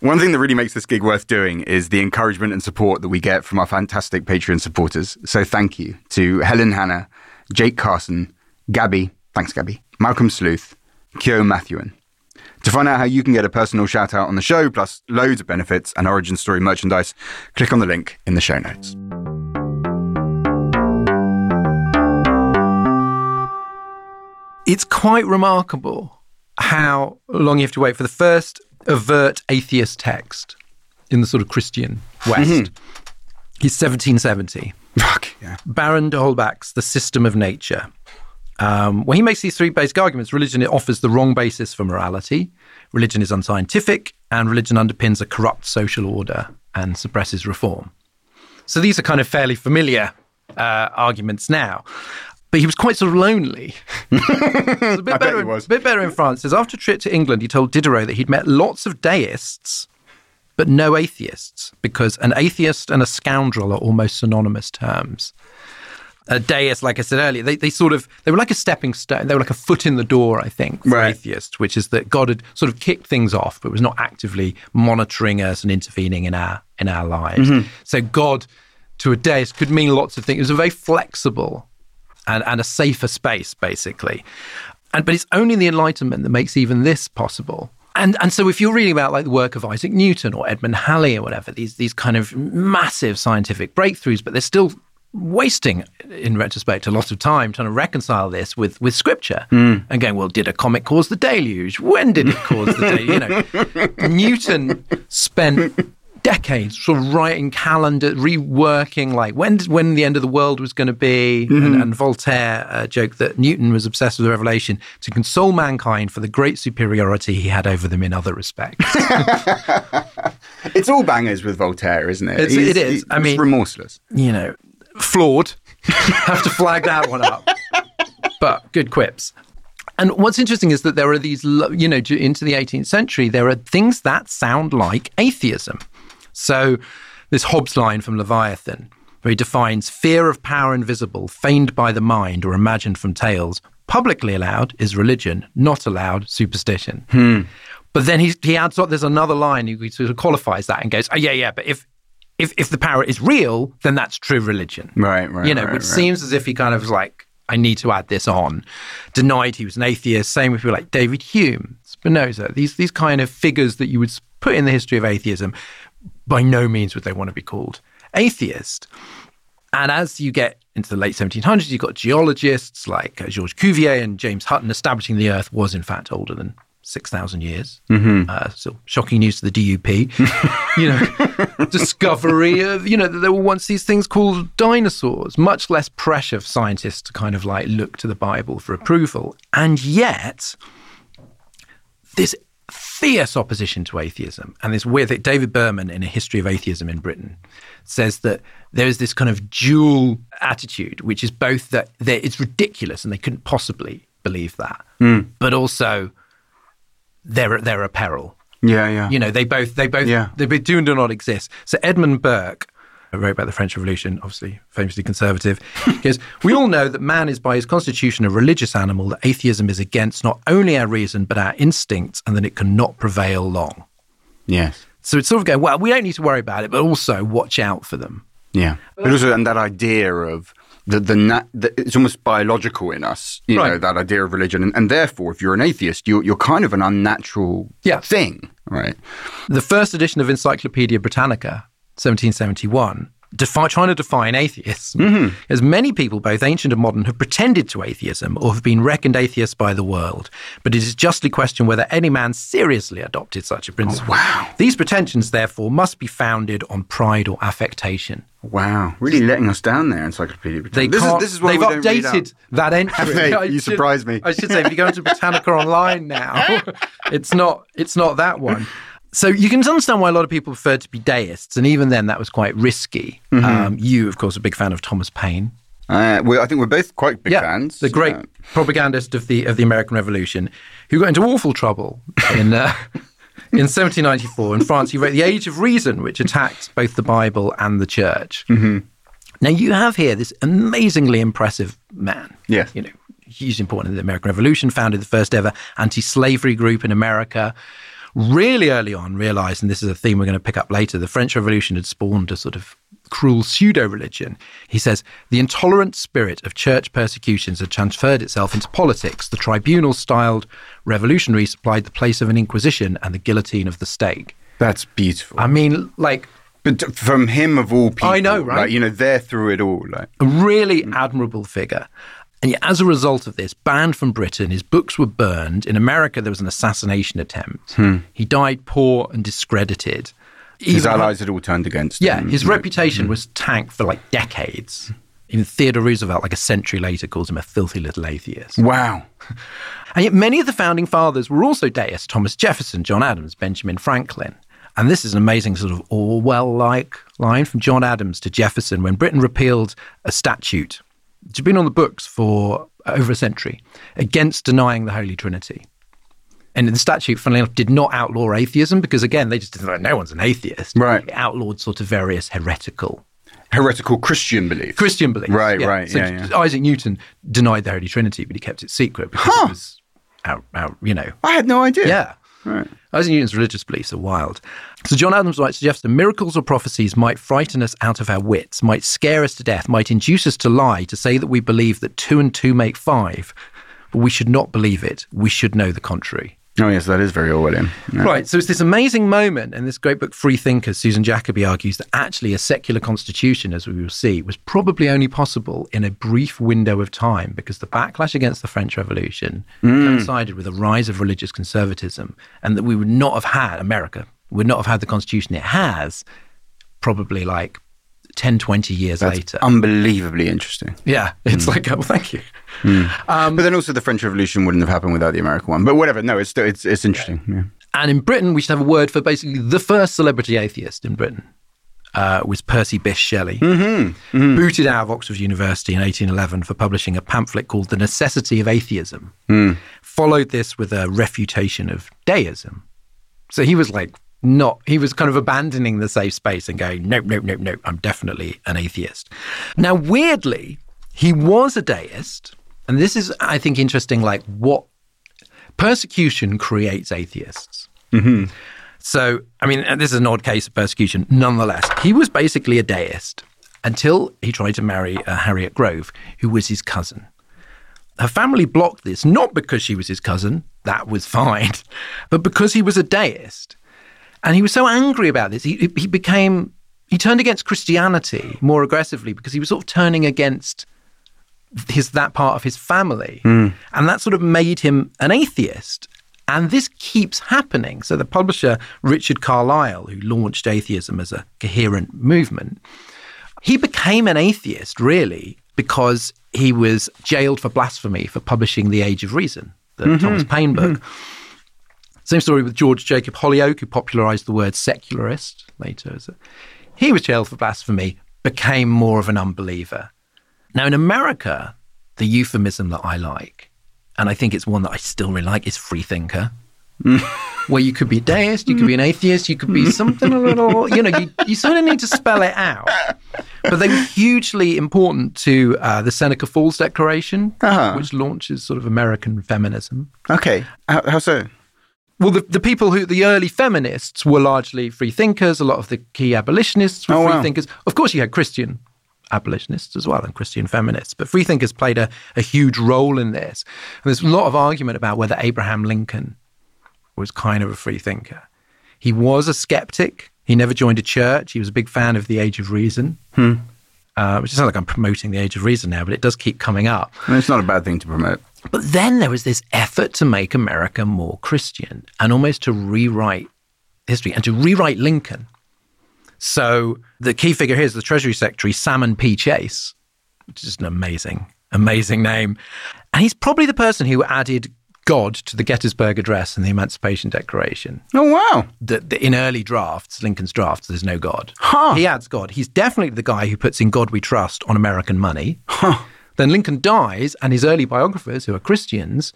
One thing that really makes this gig worth doing is the encouragement and support that we get from our fantastic Patreon supporters. So thank you to Helen Hanna, Jake Carson, Gabby, thanks Gabby, Malcolm Sleuth, Kyo Matthewen. To find out how you can get a personal shout out on the show, plus loads of benefits and origin story merchandise, click on the link in the show notes. It's quite remarkable how long you have to wait for the first overt atheist text in the sort of Christian West. Mm-hmm. He's 1770. Fuck, yeah. Baron de Holbach's The System of Nature. Um, well, he makes these three basic arguments. Religion it offers the wrong basis for morality. Religion is unscientific, and religion underpins a corrupt social order and suppresses reform. So these are kind of fairly familiar uh, arguments now but he was quite sort of lonely. a bit, better, in, bit better in France. Says after a trip to England, he told Diderot that he'd met lots of deists, but no atheists, because an atheist and a scoundrel are almost synonymous terms. A deist, like I said earlier, they, they sort of they were like a stepping stone. They were like a foot in the door, I think, for right. atheists, which is that God had sort of kicked things off, but was not actively monitoring us and intervening in our in our lives. Mm-hmm. So God to a deist could mean lots of things. It was a very flexible and, and a safer space, basically. And but it's only the Enlightenment that makes even this possible. And and so if you're reading about like the work of Isaac Newton or Edmund Halley or whatever, these these kind of massive scientific breakthroughs, but they're still wasting in retrospect a lot of time trying to reconcile this with with scripture mm. and going well did a comet cause the deluge when did it cause the deluge you know newton spent decades, sort of writing calendar, reworking like when when the end of the world was going to be. And, and, Voltaire uh, joked that Newton was obsessed with the revelation to console mankind for the great superiority he had over them in other respects. it's all bangers with Voltaire, isn't it? It's, it is. I mean, remorseless. You know, flawed. Have to flag that one up. But good quips. And what's interesting is that there are these, you know, into the 18th century, there are things that sound like atheism. So, this Hobbes line from Leviathan, where he defines fear of power invisible, feigned by the mind or imagined from tales, publicly allowed is religion, not allowed superstition. Hmm. But then he, he adds, up, there's another line, he sort of qualifies that and goes, oh, yeah, yeah, but if, if, if the power is real, then that's true religion. Right, right. You know, right, which right. seems as if he kind of was like, I need to add this on. Denied he was an atheist. Same with people like David Hume, Spinoza. These these kind of figures that you would put in the history of atheism. By no means would they want to be called atheist. And as you get into the late 1700s, you've got geologists like uh, Georges Cuvier and James Hutton establishing the Earth was in fact older than 6,000 years. Mm-hmm. Uh, so shocking news to the DUP. you know, discovery of, you know, there were once these things called dinosaurs, much less pressure for scientists to kind of like look to the Bible for approval. And yet, this fierce opposition to atheism and this weird that David Berman in a history of atheism in Britain says that there is this kind of dual attitude, which is both that it's ridiculous and they couldn't possibly believe that, mm. but also they're they're a peril. Yeah, yeah. You know, they both they both yeah. they do and do not exist. So Edmund Burke wrote about the French Revolution, obviously famously conservative, because we all know that man is by his constitution a religious animal, that atheism is against not only our reason but our instincts, and that it cannot prevail long. Yes. So it's sort of going, well, we don't need to worry about it, but also watch out for them. Yeah. But also, and that idea of the, the, na- the, it's almost biological in us, you right. know, that idea of religion. And, and, therefore, if you're an atheist, you're, you're kind of an unnatural yeah. thing, right? The first edition of Encyclopedia Britannica, 1771, defi- trying to define atheism, mm-hmm. as many people, both ancient and modern, have pretended to atheism or have been reckoned atheists by the world. But it is justly questioned whether any man seriously adopted such a principle. Oh, wow. These pretensions, therefore, must be founded on pride or affectation. Wow, really letting us down there, Encyclopedia Britannica. They this, is, this is they've updated that entry. They, you should- surprise me. I should say, if you go into Britannica online now, it's not it's not that one. So you can understand why a lot of people preferred to be deists, and even then, that was quite risky. Mm-hmm. Um, you, of course, are a big fan of Thomas Paine. Uh, well, I think we're both quite big yeah, fans. the great Uh, propagandist of the of the American Revolution, who got into awful trouble in uh, in 1794 in France. He wrote *The Age of Reason*, which attacked both the Bible and the Church. Mm-hmm. Now you have here this amazingly impressive man. Yes. you know, hugely important in the American Revolution, founded the first ever anti-slavery group in America. Really early on, realized, and this is a theme we're going to pick up later, the French Revolution had spawned a sort of cruel pseudo religion. He says the intolerant spirit of church persecutions had transferred itself into politics. The tribunal styled revolutionary supplied the place of an inquisition and the guillotine of the stake. That's beautiful. I mean, like, but from him of all people, I know, right? Like, you know, they're through it all. Like, a really mm. admirable figure. And yet, as a result of this, banned from Britain, his books were burned. In America, there was an assassination attempt. Hmm. He died poor and discredited. his allies had all turned against Yeah, him. his reputation hmm. was tanked for like decades. Even Theodore Roosevelt, like a century later, calls him a filthy little atheist. Wow. And yet, many of the founding fathers were also deists Thomas Jefferson, John Adams, Benjamin Franklin. And this is an amazing sort of Orwell like line from John Adams to Jefferson when Britain repealed a statute, which had been on the books for over a century, against denying the Holy Trinity. And the statute, funnily enough, did not outlaw atheism because, again, they just didn't like, no one's an atheist. Right. It outlawed sort of various heretical Heretical Christian beliefs. Christian beliefs. Right, right, So yeah, yeah. Isaac Newton denied the Holy Trinity, but he kept it secret because Huh. it was out, out, you know. I had no idea. Yeah. Right. Isaac Newton's religious beliefs are wild. So John Adams writes, suggests that miracles or prophecies might frighten us out of our wits, might scare us to death, might induce us to lie, to say that we believe that two and two make five, but we should not believe it. We should know the contrary. Oh, yes, that is very Orwellian. Yeah. Right. So it's this amazing moment in this great book, Free Thinkers. Susan Jacoby argues that actually a secular constitution, as we will see, was probably only possible in a brief window of time because the backlash against the French Revolution mm. coincided with a rise of religious conservatism, and that we would not have had America would not have had the constitution it has probably like 10, 20 years That's later. unbelievably interesting. yeah, it's mm. like, oh, thank you. Hmm. Um, but then also the French Revolution wouldn't have happened without the American one. But whatever, no, it's it's it's interesting. Yeah. And in Britain, we should have a word for basically the first celebrity atheist in Britain. Uh, was Percy Bysshe Shelley, mm-hmm. Mm-hmm. booted out of Oxford University in 1811 for publishing a pamphlet called "The Necessity of Atheism." Hmm. Followed this with a refutation of deism. So he was like, not, he was kind of abandoning the safe space and going, nope, nope, nope, nope, I'm definitely an atheist. Now, weirdly, he was a deist. And this is, I think, interesting, like what persecution creates atheists. So, I mean, this is an odd case of persecution. Nonetheless, he was basically a deist until he tried to marry uh, Harriet Grove, who was his cousin. Her family blocked this, not because she was his cousin, that was fine, but because he was a deist. And he was so angry about this, he, he became, he turned against Christianity more aggressively because he was sort of turning against his that part of his family. Hmm. And that sort of made him an atheist. And this keeps happening. So the publisher, Richard Carlile, who launched atheism as a coherent movement, he became an atheist really because he was jailed for blasphemy for publishing The Age of Reason, the mm-hmm. Thomas Paine book. Mm-hmm. Same story with George Jacob Holyoake, who popularized the word secularist later. He was jailed for blasphemy, became more of an unbeliever. Now, in America, the euphemism that I like, and I think it's one that I still really like, is freethinker. Where you could be deist, you could be an atheist, you could be something a little, you know, you, you sort of need to spell it out. But they were hugely important to uh, the Seneca Falls Declaration, Uh-huh. which launches sort of American feminism. Okay, how, how so? Well, the, the people who, the early feminists were largely free thinkers. A lot of the key abolitionists were Oh, free wow. thinkers. Of course, you had Christian abolitionists as well and Christian feminists, but freethinkers played a, a huge role in this. And there's a lot of argument about whether Abraham Lincoln was kind of a freethinker. He was a skeptic. He never joined a church. He was a big fan of the Age of Reason, uh, which sounds like I'm promoting the Age of Reason now, but it does keep coming up. I mean, it's not a bad thing to promote. But then there was this effort to make America more Christian and almost to rewrite history and to rewrite Lincoln. So the key figure here is the Treasury Secretary, Salmon P. Chase, which is an amazing, amazing name. And he's probably the person who added God to the Gettysburg Address and the Emancipation Declaration. Oh wow! The, the, in early drafts, Lincoln's drafts, there's no God. Huh. He adds God. He's definitely the guy who puts in God we trust on American money. Huh. Then Lincoln dies, and his early biographers, who are Christians,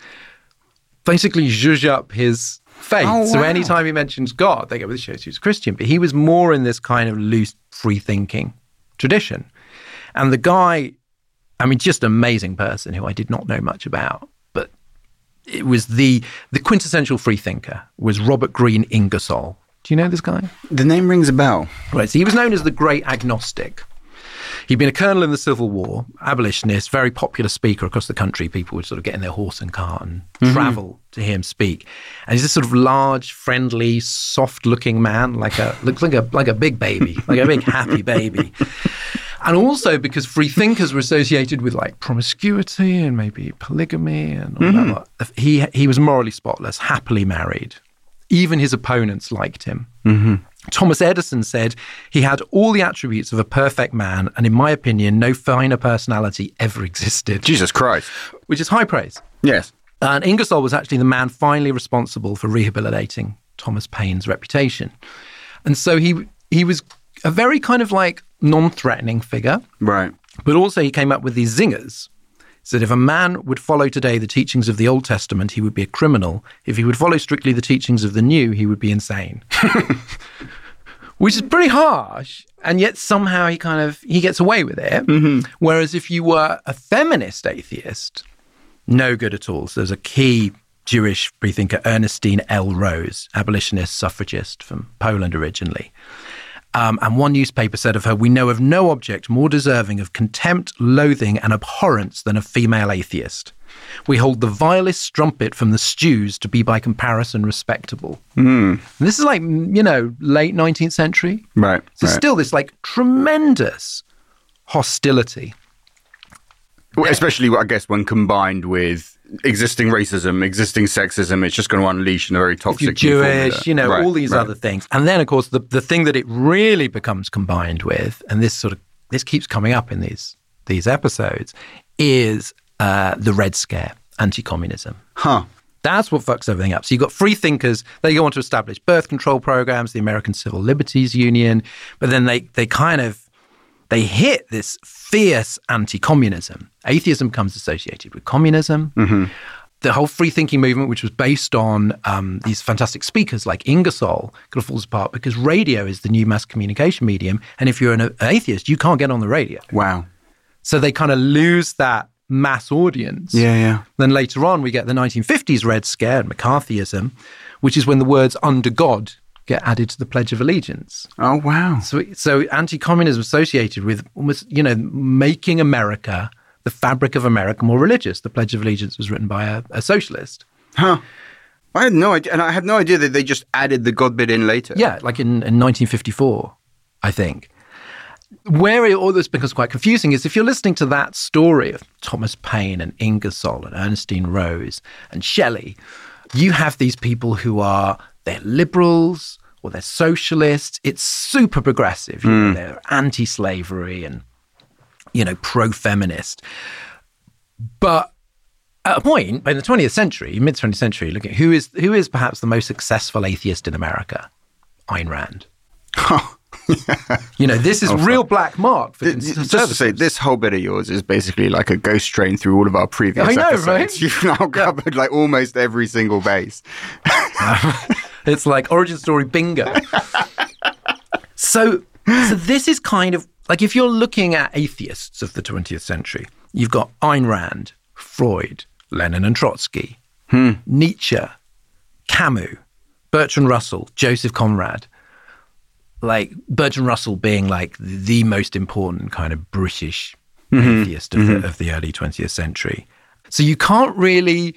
basically zhuzh up his faith. Oh, So wow. anytime he mentions God, they go, well, this shows he was Christian. But he was more in this kind of loose, free thinking tradition. And the guy, I mean, just an amazing person who I did not know much about, but it was the the quintessential free thinker was Robert Greene Ingersoll. Do you know this guy? The name rings a bell. Right. So he was known as the Great Agnostic. He'd been a colonel in the Civil War, abolitionist, very popular speaker across the country. People would sort of get in their horse and cart and mm-hmm. travel to hear him speak. And he's this sort of large, friendly, soft-looking man, like a looks like a like a big baby, like a big happy baby. And also because free thinkers were associated with like promiscuity and maybe polygamy and all that. Mm-hmm. He he was morally spotless, happily married. Even his opponents liked him. Mm-hmm. Thomas Edison said he had all the attributes of a perfect man, and in my opinion, no finer personality ever existed, Jesus Christ! which is high praise. Yes. And Ingersoll was actually the man finally responsible for rehabilitating Thomas Paine's reputation. And so he he was a very kind of like non-threatening figure, Right. but also he came up with these zingers. So that if a man would follow today the teachings of the Old Testament, he would be a criminal. If he would follow strictly the teachings of the New, he would be insane. Which is pretty harsh, and yet somehow he kind of he gets away with it. Mm-hmm. Whereas if you were a feminist atheist, no good at all. So there's a key Jewish freethinker, Ernestine L. Rose, abolitionist suffragist from Poland originally. Um, and one newspaper said of her, We know of no object more deserving of contempt, loathing, and abhorrence than a female atheist. We hold the vilest strumpet from the stews to be by comparison respectable. And this is like, mm, you know, late 19th century. Right. So right. still this like tremendous hostility. Well, especially, I guess, when combined with existing racism, existing sexism, it's just going to unleash in a very if you're toxic. Jewish, you know, Right, all these right. other things. And then, of course, the, the thing that it really becomes combined with, and this sort of this keeps coming up in these these episodes, is uh, the Red Scare, anti-communism. Huh. That's what fucks everything up. So you've got free thinkers. They go on to establish birth control programs, the American Civil Liberties Union, but then they they kind of they hit this fierce anti-communism. Atheism becomes associated with communism. The whole free thinking movement, which was based on um, these fantastic speakers like Ingersoll, kind of falls apart because radio is the new mass communication medium, and if you're an atheist, you can't get on the radio. Wow. So they kind of lose that mass audience. Yeah, yeah. Then later on, we get the 1950s Red Scare and McCarthyism, which is when the words under God get added to the Pledge of Allegiance. Oh, wow. So, so anti-communism associated with almost, you know, making America, the fabric of America, more religious. The Pledge of Allegiance was written by a, a socialist. Huh. I had no idea, and I had no idea that they just added the God bit in later. Yeah, like in, in 1954, I think. Where it, all this becomes quite confusing is if you're listening to that story of Thomas Paine and Ingersoll and Ernestine Rose and Shelley, you have these people who are they're liberals or they're socialists. It's super progressive. You know, hmm. they're anti-slavery and you know pro-feminist. But at a point in the 20th century, mid 20th century, look at who is who is perhaps the most successful atheist in America? Ayn Rand. Oh, you know, this is oh, real black mark for Th- th- Just to say, this whole bit of yours is basically like a ghost train through all of our previous I know, episodes. right? You've now covered like almost every single base. It's like origin story bingo. so, so this is kind of like if you're looking at atheists of the 20th century, you've got Ayn Rand, Freud, Lenin and Trotsky, hmm. Nietzsche, Camus, Bertrand Russell, Joseph Conrad. Like Bertrand Russell being like the most important kind of British mm-hmm. atheist of, the, mm-hmm. of the early 20th century. So you can't really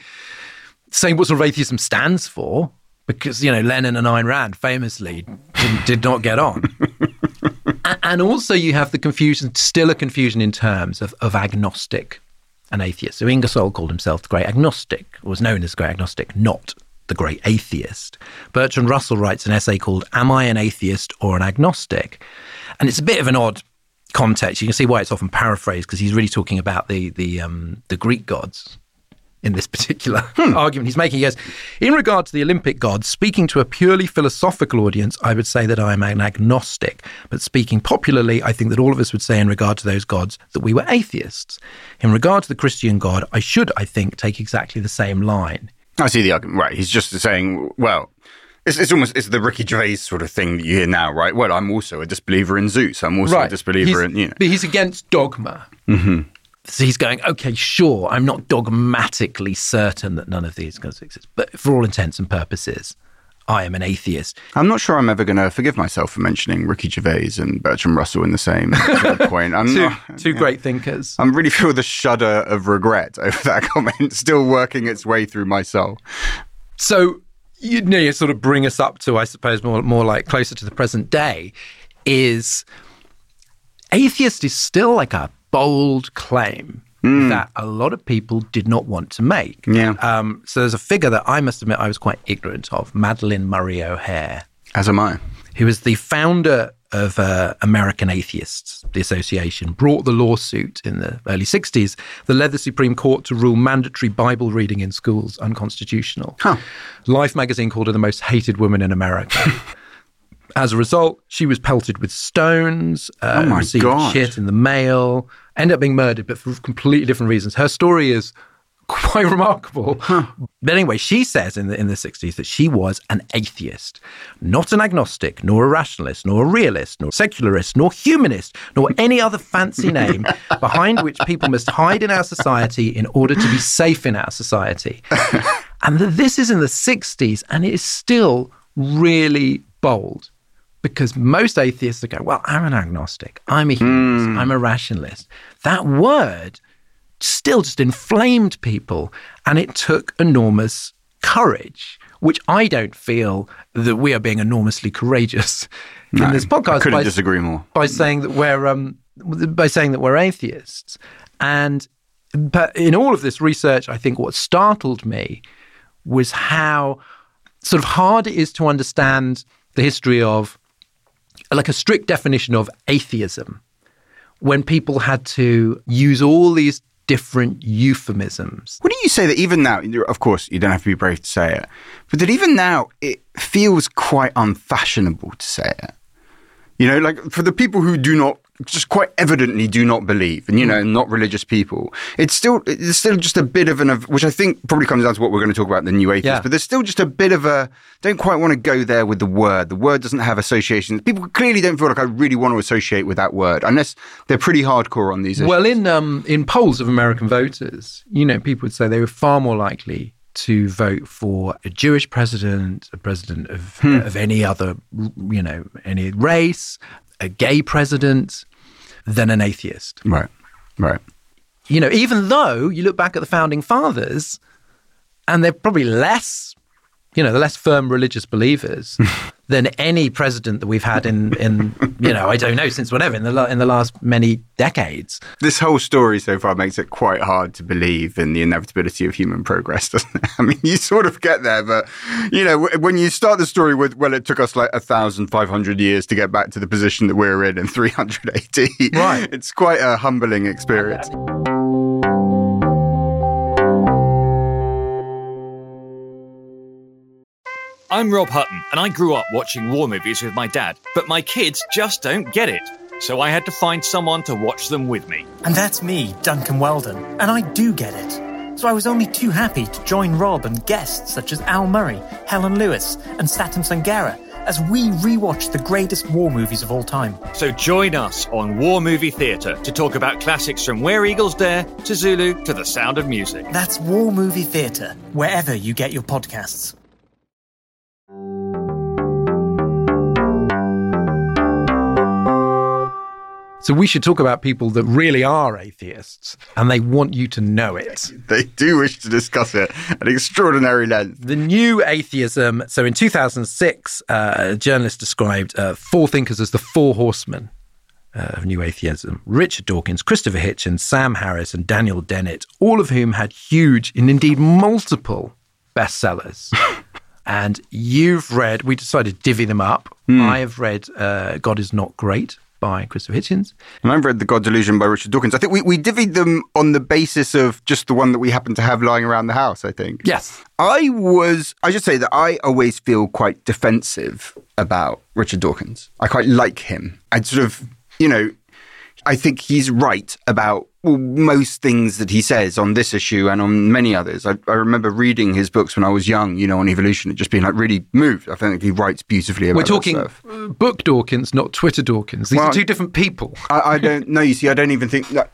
say what sort of atheism stands for because you know Lenin and Ayn Rand famously did, did not get on. And also you have the confusion, still a confusion in terms of, of agnostic and atheist. So Ingersoll called himself the great agnostic, or was known as the great agnostic, not the great atheist. Bertrand Russell writes an essay called Am I an Atheist or an Agnostic? And it's a bit of an odd context. You can see why it's often paraphrased because he's really talking about the the um, the Greek gods in this particular argument he's making. He goes, in regard to the Olympic gods, speaking to a purely philosophical audience, I would say that I am an agnostic. But speaking popularly, I think that all of us would say in regard to those gods that we were atheists. In regard to the Christian God, I should, I think, take exactly the same line. I see the argument. Right. He's just saying, well, it's, it's almost it's the Ricky Gervais sort of thing that you hear now, right? Well, I'm also a disbeliever in Zeus. I'm also a disbeliever He's- in, you know. But he's against dogma. Mm-hmm. So he's going, okay, sure, I'm not dogmatically certain that none of these gods exist, but for all intents and purposes, I am an atheist. I'm not sure I'm ever going to forgive myself for mentioning Ricky Gervais and Bertrand Russell in the same sort of point. I'm Two, not, two great thinkers. I'm really feel the shudder of regret over that comment still working its way through my soul. So you know, you sort of bring us up to, I suppose, more more like closer to the present day. Is atheist is still like a bold claim that a lot of people did not want to make. Yeah. Um, so there's a figure that I must admit I was quite ignorant of, Madalyn Murray O'Hair, As am I. who was the founder of uh, American Atheists, the association, brought the lawsuit in the early 60s that led the Supreme Court to rule mandatory Bible reading in schools unconstitutional. Life magazine called her the most hated woman in America. As a result, she was pelted with stones, uh, Oh my received God. shit in the mail, ended up being murdered, but for completely different reasons. Her story is quite remarkable. But anyway, she says in the in the 60s that she was an atheist, not an agnostic, nor a rationalist, nor a realist, nor secularist, nor humanist, nor any other fancy name behind which people must hide in our society in order to be safe in our society. and that this is in the 60s and it is still really bold because most atheists are going, well, I'm an agnostic, I'm a humanist, I'm a rationalist. That word still just inflamed people, and it took enormous courage, which I don't feel that we are being enormously courageous in this I podcast couldn't by, disagree more. by saying that we're um, by saying that we're atheists, and But in all of this research, I think what startled me was how sort of hard it is to understand the history of like a strict definition of atheism when people had to use all these different euphemisms. What do you say that even now, of course, you don't have to be brave to say it, but that even now it feels quite unfashionable to say it? You know, like for the people who do not just quite evidently do not believe and you know not religious people. It's still it's still just a bit of an which i think probably comes down to what we're going to talk about in the new atheist yeah. but there's still just a bit of a don't quite want to go there with the word. The word doesn't have associations. People clearly don't feel like i really want to associate with that word unless they're pretty hardcore on these issues. well in um in polls of american voters you know people would say they were far more likely to vote for a Jewish president, a president of, hmm. of any other, you know, any race, a gay president than an atheist. Right, right. You know, even though you look back at the founding fathers and they're probably less, you know, the less firm religious believers than any president that we've had in, in you know, I don't know, since whatever, in the, in the last many decades. This whole story so far makes it quite hard to believe in the inevitability of human progress, doesn't it? I mean, you sort of get there, but, you know, when you start the story with, well, it took us like 1,500 years to get back to the position that we're in in 300 AD. Right. It's quite a humbling experience. I'm Rob Hutton, and I grew up watching war movies with my dad, but my kids just don't get it. So I had to find someone to watch them with me. And that's me, Duncan Weldon, and I do get it. So I was only too happy to join Rob and guests such as Al Murray, Helen Lewis, and Sathnam Sanghera as we rewatch the greatest war movies of all time. So join us on War Movie Theatre to talk about classics from Where Eagles Dare to Zulu to The Sound of Music. That's War Movie Theatre, wherever you get your podcasts. So we should talk about people that really are atheists and they want you to know it. They do wish to discuss it at extraordinary length. The new atheism. So in 2006, uh, a journalist described uh, four thinkers as the four horsemen. Uh, of New Atheism, Richard Dawkins, Christopher Hitchens, Sam Harris, and Daniel Dennett, all of whom had huge and indeed multiple bestsellers. and you've read, we decided to divvy them up. Mm. I have read uh, God is Not Great by Christopher Hitchens. And I've read The God Delusion by Richard Dawkins. I think we, we divvied them on the basis of just the one that we happen to have lying around the house, I think. Yes. I was, I should say that I always feel quite defensive about Richard Dawkins. I quite like him. I sort of, you know, I think he's right about well, most things that he says on this issue and on many others. I, I, remember reading his books when I was young, you know, on evolution, and just being like really moved. I think he writes beautifully about We're talking book Dawkins, not Twitter Dawkins. These well, are two different people. I, I, don't know. You see, I don't even think that,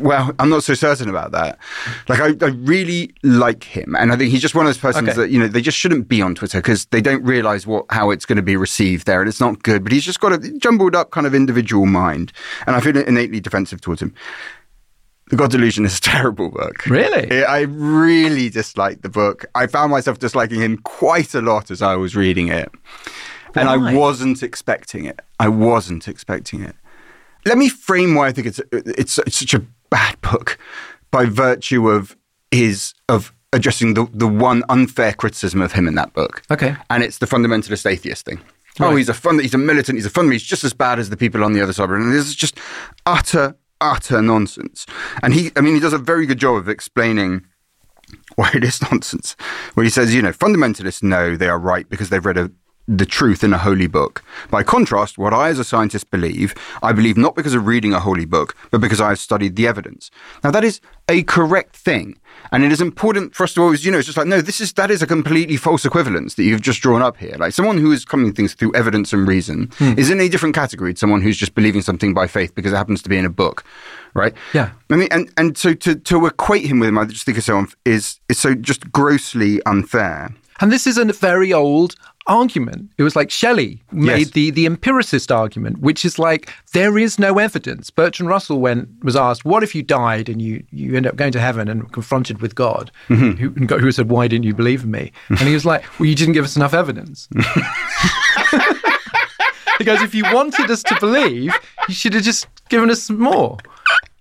well, I'm not so certain about that. Like, I, I, really like him. And I think he's just one of those persons okay. that, you know, they just shouldn't be on Twitter because they don't realize what, how it's going to be received there. And it's not good. But he's just got a jumbled up kind of individual mind. And I feel innately defensive towards him. The God Delusion is a terrible book. Really? I really disliked the book. I found myself disliking him quite a lot as I was reading it. Why? And I wasn't expecting it. I wasn't expecting it. Let me frame why I think it's, it's, it's such a bad book by virtue of his of addressing the, the one unfair criticism of him in that book. Okay. And it's the fundamentalist atheist thing. Oh, right. Oh, he's a fund, he's a militant, he's a fundamentalist, he's just as bad as the people on the other side. And this is just utter utter nonsense. And he, I mean, he does a very good job of explaining why it is nonsense. Where he says, you know, fundamentalists know they are right because they've read a the truth in a holy book. By contrast, what I as a scientist believe, I believe not because of reading a holy book, but because I have studied the evidence. Now that is a correct thing. And it is important for us to always, you know, it's just like, no, this is, that is a completely false equivalence that you've just drawn up here. Like someone who is coming things through evidence and reason hmm. is in a different category to someone who's just believing something by faith because it happens to be in a book. Right? Yeah. I mean, and, and so to, to equate him with him, I just think is so, is, is so just grossly unfair. And this is a very old argument. It was like Shelley made yes. the, the empiricist argument, which is like there is no evidence. Bertrand Russell went was asked, "What if you died and you you end up going to heaven and confronted with God?" Mm-hmm. Who, who said, "Why didn't you believe in me?" And he was like, "Well, you didn't give us enough evidence." because "If you wanted us to believe, you should have just given us more."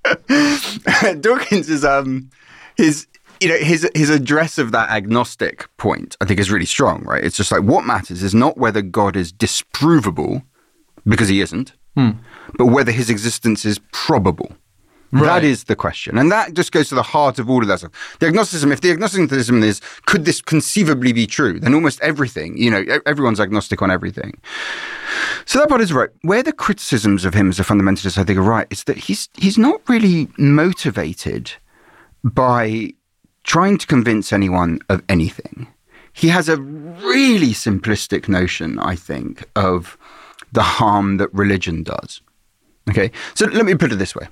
Dawkins is um his you know his his address of that agnostic point I think is really strong, right? It's just like what matters is not whether God is disprovable because he isn't, hmm. but whether his existence is probable. That is the question. And that just goes to the heart of all of that stuff. The agnosticism, if the agnosticism is, could this conceivably be true? Then almost everything, you know, everyone's agnostic on everything. So that part is right. Where the criticisms of him as a fundamentalist, I think, are right, is that he's he's not really motivated by trying to convince anyone of anything. He has a really simplistic notion, I think, of the harm that religion does. Okay, so let me put it this way: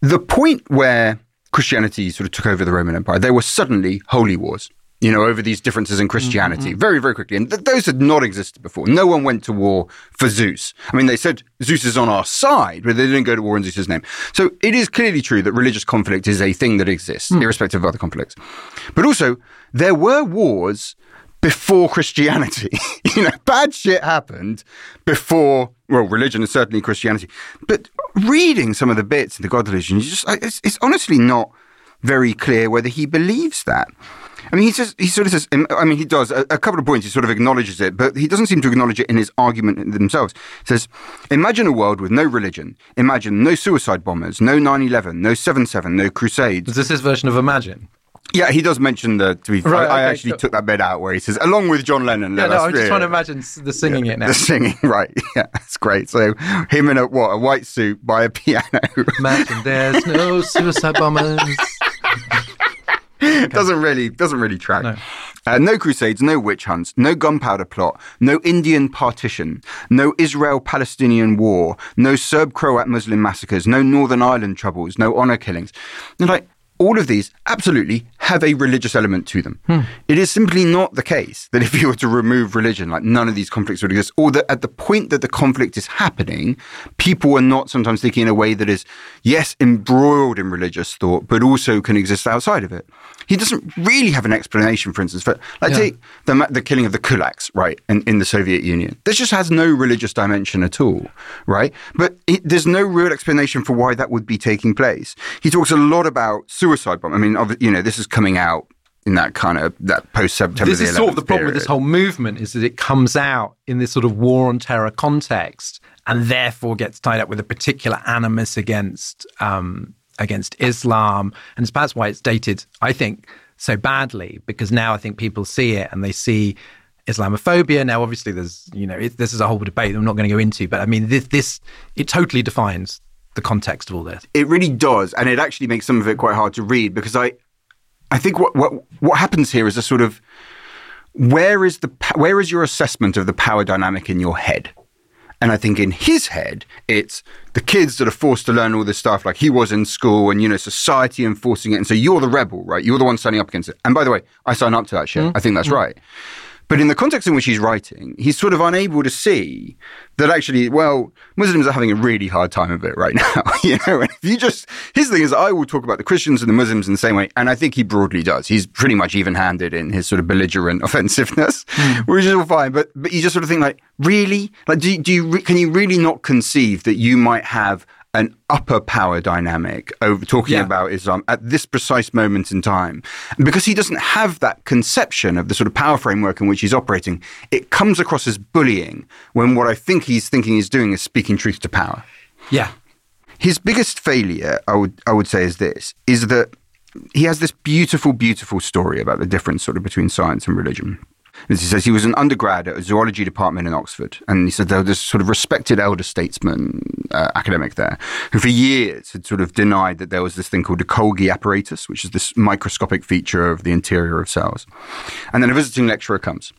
the point where Christianity sort of took over the Roman Empire, there were suddenly holy wars, you know, over these differences in Christianity mm-hmm. very, very quickly. And th- those had not existed before. No one went to war for Zeus. I mean, they said Zeus is on our side, but they didn't go to war in Zeus's name. So it is clearly true that religious conflict is a thing that exists, hmm. irrespective of other conflicts. But also, there were wars before Christianity. you know, bad shit happened before, well, religion and certainly Christianity. But reading some of the bits in the God religion, just, it's, it's honestly not very clear whether he believes that. I mean, he says he sort of says. I mean, he does a, a couple of points. He sort of acknowledges it, but he doesn't seem to acknowledge it in his argument themselves. He says, "Imagine a world with no religion. Imagine no suicide bombers, no 9/11, no 7/7, no crusades, Is this his version of Imagine? yeah, he does mention the. To be fair, Right, I, I actually sure. took that bit out where he says, along with John Lennon. Yeah, no, I'm just trying to imagine the singing it now. The singing, right? Yeah, that's great. So him in a what a white suit by a piano Imagine there's no suicide bombers. doesn't really doesn't really track. No. Uh, no crusades, no witch hunts, no gunpowder plot, no Indian partition, no Israel-Palestinian war, no Serb-Croat Muslim massacres, no Northern Ireland troubles, no honor killings. And like all of these absolutely have a religious element to them. Hmm. It is simply not the case that if you were to remove religion, like none of these conflicts would exist, or that at the point that the conflict is happening, people are not sometimes thinking in a way that is, yes, embroiled in religious thought, but also can exist outside of it. He doesn't really have an explanation, for instance, for like Yeah. take the the killing of the kulaks, right, in, in the Soviet Union. This just has no religious dimension at all, right? But it, there's no real explanation for why that would be taking place. He talks a lot about suicide bomb. I mean, you know, this is coming out in that kind of that post September. This is sort of the problem with this whole movement is that it comes out in this sort of war on terror context and therefore gets tied up with a particular animus against um, against Islam. And perhaps why it's dated, I think, so badly because now I think people see it and they see Islamophobia. Now, obviously, there's you know it, this is a whole debate I'm not going to go into, but I mean this this it totally defines the context of all this. It really does, and it actually makes some of it quite hard to read because I, I think what what what happens here is a sort of where is the where is your assessment of the power dynamic in your head? And I think in his head, it's the kids that are forced to learn all this stuff, like he was in school, and you know, society enforcing it. And so you're the rebel, right? You're the one standing up against it. And by the way, I sign up to that shit. Hmm? I think that's hmm. right. But in the context in which he's writing, he's sort of unable to see that actually, well, Muslims are having a really hard time of it right now. you know, and if you just, his thing is, I will talk about the Christians and the Muslims in the same way. And I think he broadly does. He's pretty much even handed in his sort of belligerent offensiveness, hmm. which is all fine. But, but you just sort of think like, really? Like, do, do you, re- can you really not conceive that you might have an upper power dynamic over talking Yeah. about Islam at this precise moment in time. And because he doesn't have that conception of the sort of power framework in which he's operating, it comes across as bullying when what I think he's thinking he's doing is speaking truth to power. Yeah. His biggest failure, I would I would say, is this: is that he has this beautiful, beautiful story about the difference sort of between science and religion. As he says, he was an undergrad at a zoology department in Oxford, and he said there was this sort of respected elder statesman uh, academic there who, for years, had sort of denied that there was this thing called the Golgi apparatus, which is this microscopic feature of the interior of cells. And then a visiting lecturer comes.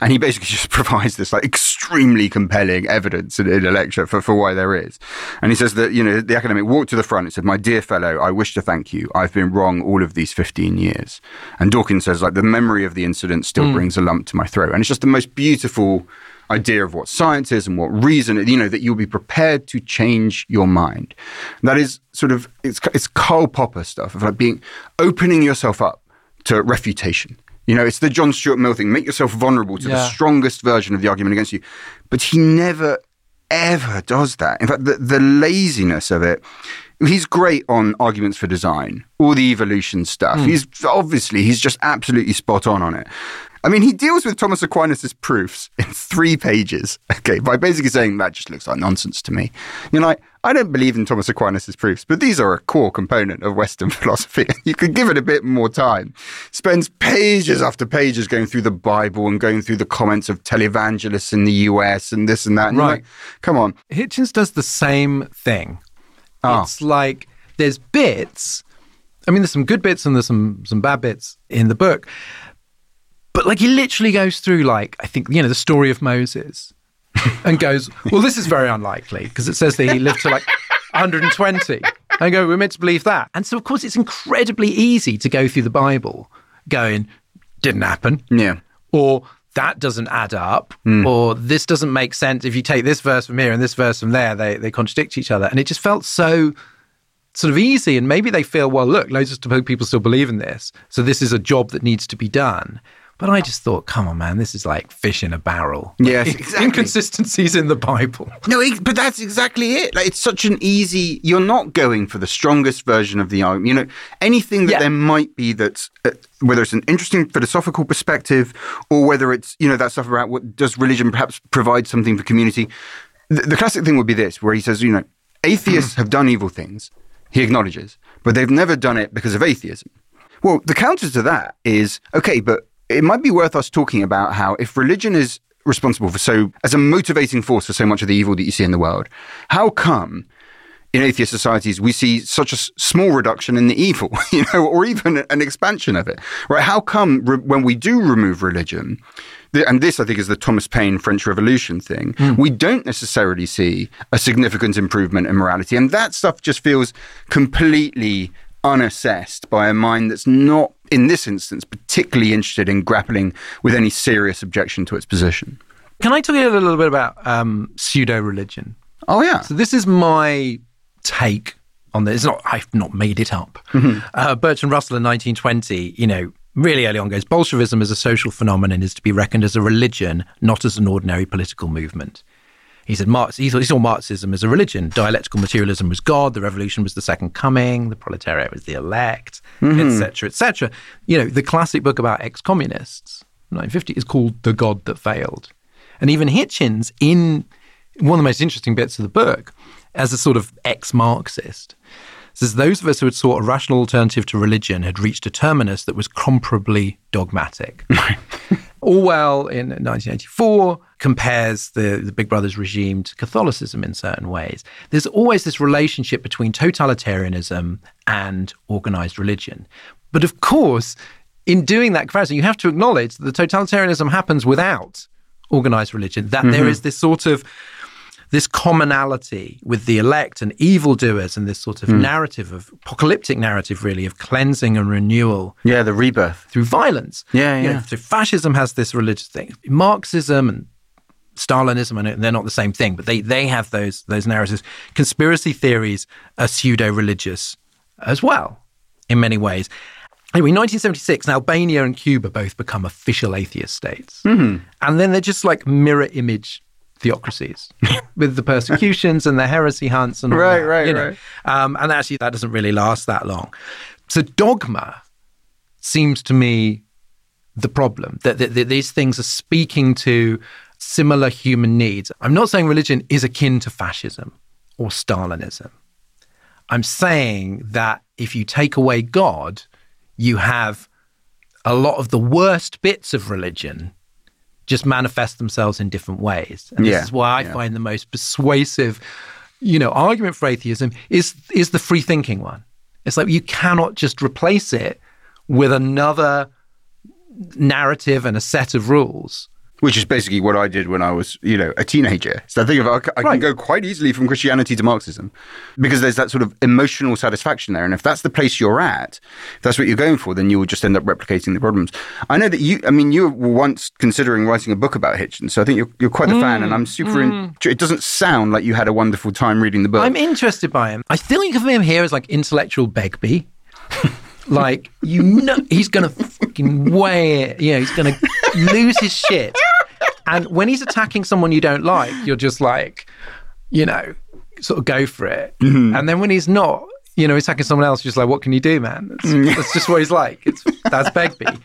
And he basically just provides this like extremely compelling evidence in, in a lecture for, for why there is. And he says that, you know, the academic walked to the front and said, My dear fellow, I wish to thank you. I've been wrong all of these 15 years. And Dawkins says, like, the memory of the incident still hmm. brings a lump to my throat. And it's just the most beautiful idea of what science is and what reason, you know, that you'll be prepared to change your mind. That is sort of, it's, it's Karl Popper stuff of like being, opening yourself up to refutation. You know, it's the John Stuart Mill thing. Make yourself vulnerable to the strongest version of the argument against you. But he never, ever does that. In fact, the, the laziness of it, he's great on arguments for design, all the evolution stuff. Hmm. He's obviously he's just absolutely spot on on it. I mean, he deals with Thomas Aquinas' proofs in three pages, okay, by basically saying that just looks like nonsense to me. You're like, I don't believe in Thomas Aquinas' proofs, but these are a core component of Western philosophy. You could give it a bit more time. Spends pages after pages going through the Bible and going through the comments of televangelists in the US and this and that. And Right. like, come on. Hitchens does the same thing. Ah. It's like there's bits. I mean, there's some good bits and there's some some bad bits in the book. But like he literally goes through like I think you know the story of Moses, and goes, well, this is very unlikely because it says that he lived to like 120. And I go, we're meant to believe that. And so of course it's incredibly easy to go through the Bible, going, didn't happen Yeah. or that doesn't add up, hmm. or this doesn't make sense. If you take this verse from here and this verse from there, they, they contradict each other. And it just felt so sort of easy. And maybe they feel, well, look, loads of people still believe in this. So this is a job that needs to be done. But I just thought, come on, man, this is like fish in a barrel. Yes, Like, exactly. Inconsistencies in the Bible. No, but that's exactly it. Like, it's such an easy. You're not going for the strongest version of the argument. You know, anything that Yeah. there might be that's uh, whether it's an interesting philosophical perspective or whether it's you know that stuff about what does religion perhaps provide something for community. The, the classic thing would be this, where he says, you know, atheists have done evil things. He acknowledges, but they've never done it because of atheism. Well, the counter to that is okay, but it might be worth us talking about how if religion is responsible for so, as a motivating force for so much of the evil that you see in the world, how come in atheist societies we see such a small reduction in the evil, you know, or even an expansion of it, right? How come re- when we do remove religion, the, and this I think is the Thomas Paine French Revolution thing, hmm. we don't necessarily see a significant improvement in morality, and that stuff just feels completely unassessed by a mind that's not, in this instance, particularly interested in grappling with any serious objection to its position. Can I tell you a little bit about um, pseudo religion? Oh yeah, So this is my take on this. It's not I've not made it up. Uh, Bertrand Russell in 1920, you know, really early on goes Bolshevism as a social phenomenon is to be reckoned as a religion, not as an ordinary political movement. He said Marx, he, saw Marxism as a religion. Dialectical materialism was God. The revolution was the second coming. The proletariat was the elect, mm-hmm. etc., etc. You know, the classic book about ex-communists, 1950, is called "The God That Failed," and even Hitchens, in one of the most interesting bits of the book, as a sort of ex-Marxist, says those of us who had sought a rational alternative to religion had reached a terminus that was comparably dogmatic. Orwell in 1984 compares the, the Big Brother's regime to Catholicism in certain ways. There's always this relationship between totalitarianism and organized religion. But of course, in doing that comparison, you have to acknowledge that the totalitarianism happens without organized religion, that there mm-hmm. is this sort of this commonality with the elect and evildoers and this sort of mm. narrative of apocalyptic narrative really of cleansing and renewal yeah, the rebirth. through violence. Yeah, You know, yeah. so fascism has this religious thing. Marxism and Stalinism, and they're not the same thing, but they, they have those those narratives. Conspiracy theories are pseudo religious as well, in many ways. Anyway, 1976, Albania and Cuba both become official atheist states. Mm-hmm. And then they're just like mirror image theocracies with the persecutions and the heresy hunts and all Right, that, right, you know. right. Um, and actually, that doesn't really last that long. So, dogma seems to me the problem that, that, that these things are speaking to similar human needs. I'm not saying religion is akin to fascism or Stalinism. I'm saying that if you take away God, you have a lot of the worst bits of religion just manifest themselves in different ways. And Yeah, this is why I yeah. find the most persuasive, you know, argument for atheism is is the free thinking one. It's like you cannot just replace it with another narrative and a set of rules. Which is basically what I did when I was, you know, a teenager. So I think of, I, I can Right. go quite easily from Christianity to Marxism because there's that sort of emotional satisfaction there. And if that's the place you're at, if that's what you're going for, then you will just end up replicating the problems. I know that you, I mean, you were once considering writing a book about Hitchens. So I think you're, you're quite the fan and I'm mm, super, in, mm. it doesn't sound like you had a wonderful time reading the book. I'm interested by him. I think of him here as like intellectual Begbie. like you know, he's gonna fucking weigh it. You know, he's gonna lose his shit. And when he's attacking someone you don't like, you're just like, you know, sort of go for it. And then when he's not, you know, he's attacking someone else, just like, what can you do, man? That's, that's just what he's like. It's, that's Begbie.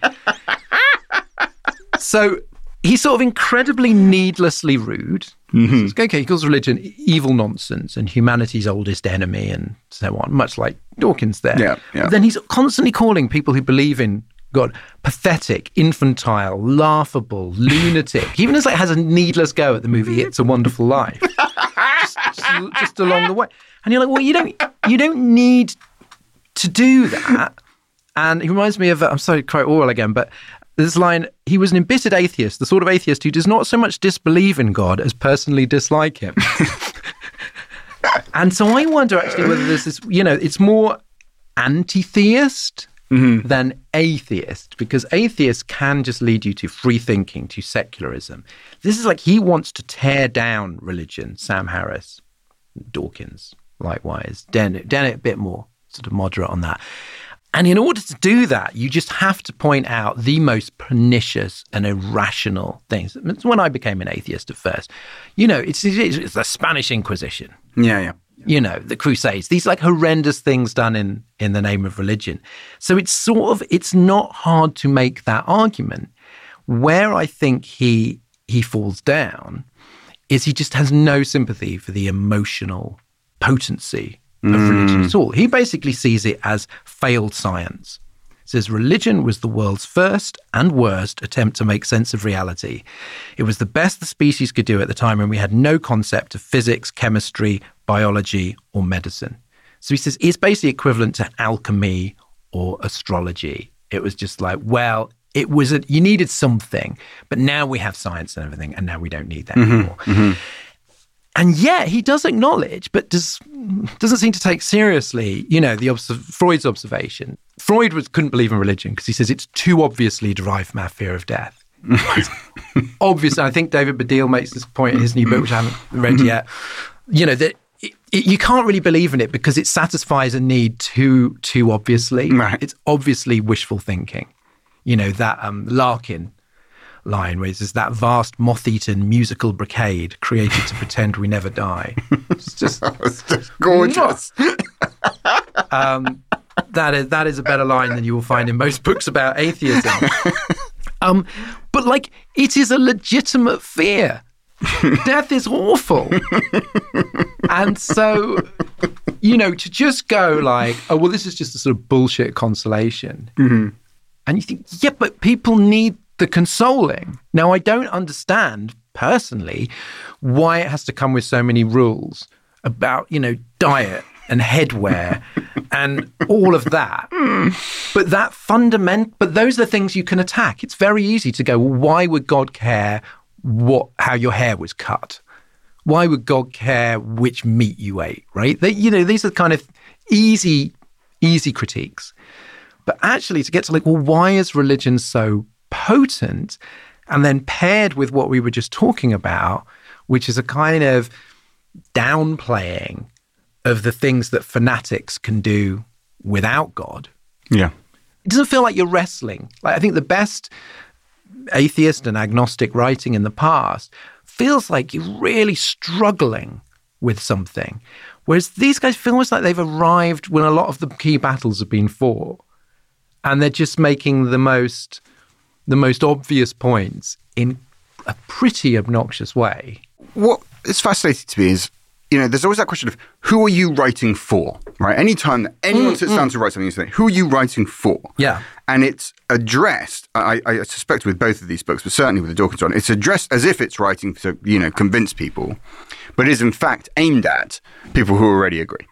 so he's sort of incredibly needlessly rude. Mm-hmm. Okay, he calls religion evil nonsense and humanity's oldest enemy and so on, much like Dawkins there. Yeah, yeah. Then he's constantly calling people who believe in God pathetic, infantile, laughable, lunatic. Even as like, has a needless go at the movie It's a Wonderful Life. just, just, just along the way. And you're like, well, you don't you don't need to do that. And he reminds me of uh, I'm sorry to quote Orwell again, but this line, he was an embittered atheist, the sort of atheist who does not so much disbelieve in God as personally dislike him. and so I wonder actually whether this is, you know, it's more anti theist mm-hmm. than atheist, because atheist can just lead you to free thinking, to secularism. This is like he wants to tear down religion, Sam Harris, Dawkins, likewise. Dennett, Dennett a bit more sort of moderate on that. And in order to do that, you just have to point out the most pernicious and irrational things. It's when I became an atheist at first. You know, it's, it's, it's the Spanish Inquisition. Yeah, yeah. You know, the Crusades, these like horrendous things done in, in the name of religion. So it's sort of, it's not hard to make that argument. Where I think he he falls down is he just has no sympathy for the emotional potency of mm. religion at all. He basically sees it as failed science. He says religion was the world's first and worst attempt to make sense of reality. It was the best the species could do at the time when we had no concept of physics, chemistry, biology, or medicine. So he says it's basically equivalent to alchemy or astrology. It was just like, well, it was a, you needed something, but now we have science and everything, and now we don't need that mm-hmm, anymore. Mm-hmm. And yet he does acknowledge, but does doesn't seem to take seriously, you know, the obs- Freud's observation. Freud was, couldn't believe in religion because he says it's too obviously derived from our fear of death. Obviously, I think David Baddiel makes this point in his new book, which I haven't read yet. You know that it, you can't really believe in it because it satisfies a need too too obviously. Right. It's obviously wishful thinking. You know that um, Larkin line, which is that vast moth-eaten musical brocade created to pretend we never die. It's just, it's just gorgeous. um, that is that is a better line than you will find in most books about atheism. Um, but like, it is a legitimate fear. Death is awful, and so you know to just go like, oh well, this is just a sort of bullshit consolation. Mm-hmm. And you think, yeah, but people need the consoling. Now, I don't understand personally why it has to come with so many rules about, you know, diet and headwear and all of that. But that fundament, but those are the things you can attack. It's very easy to go, well, why would God care what how your hair was cut? Why would God care which meat you ate? Right? They, you know, these are kind of easy, easy critiques. But actually, to get to like, well, why is religion so potent and then paired with what we were just talking about, which is a kind of downplaying of the things that fanatics can do without God. Yeah. It doesn't feel like you're wrestling. Like I think the best atheist and agnostic writing in the past feels like you're really struggling with something. Whereas these guys feel almost like they've arrived when a lot of the key battles have been fought. And they're just making the most the most obvious points in a pretty obnoxious way. What is fascinating to me is, you know, there's always that question of who are you writing for, right? Anytime that anyone mm, sits mm. down to write something, you say, who are you writing for? Yeah. And it's addressed, I, I suspect with both of these books, but certainly with the Dawkins one, it's addressed as if it's writing to, you know, convince people, but is in fact aimed at people who already agree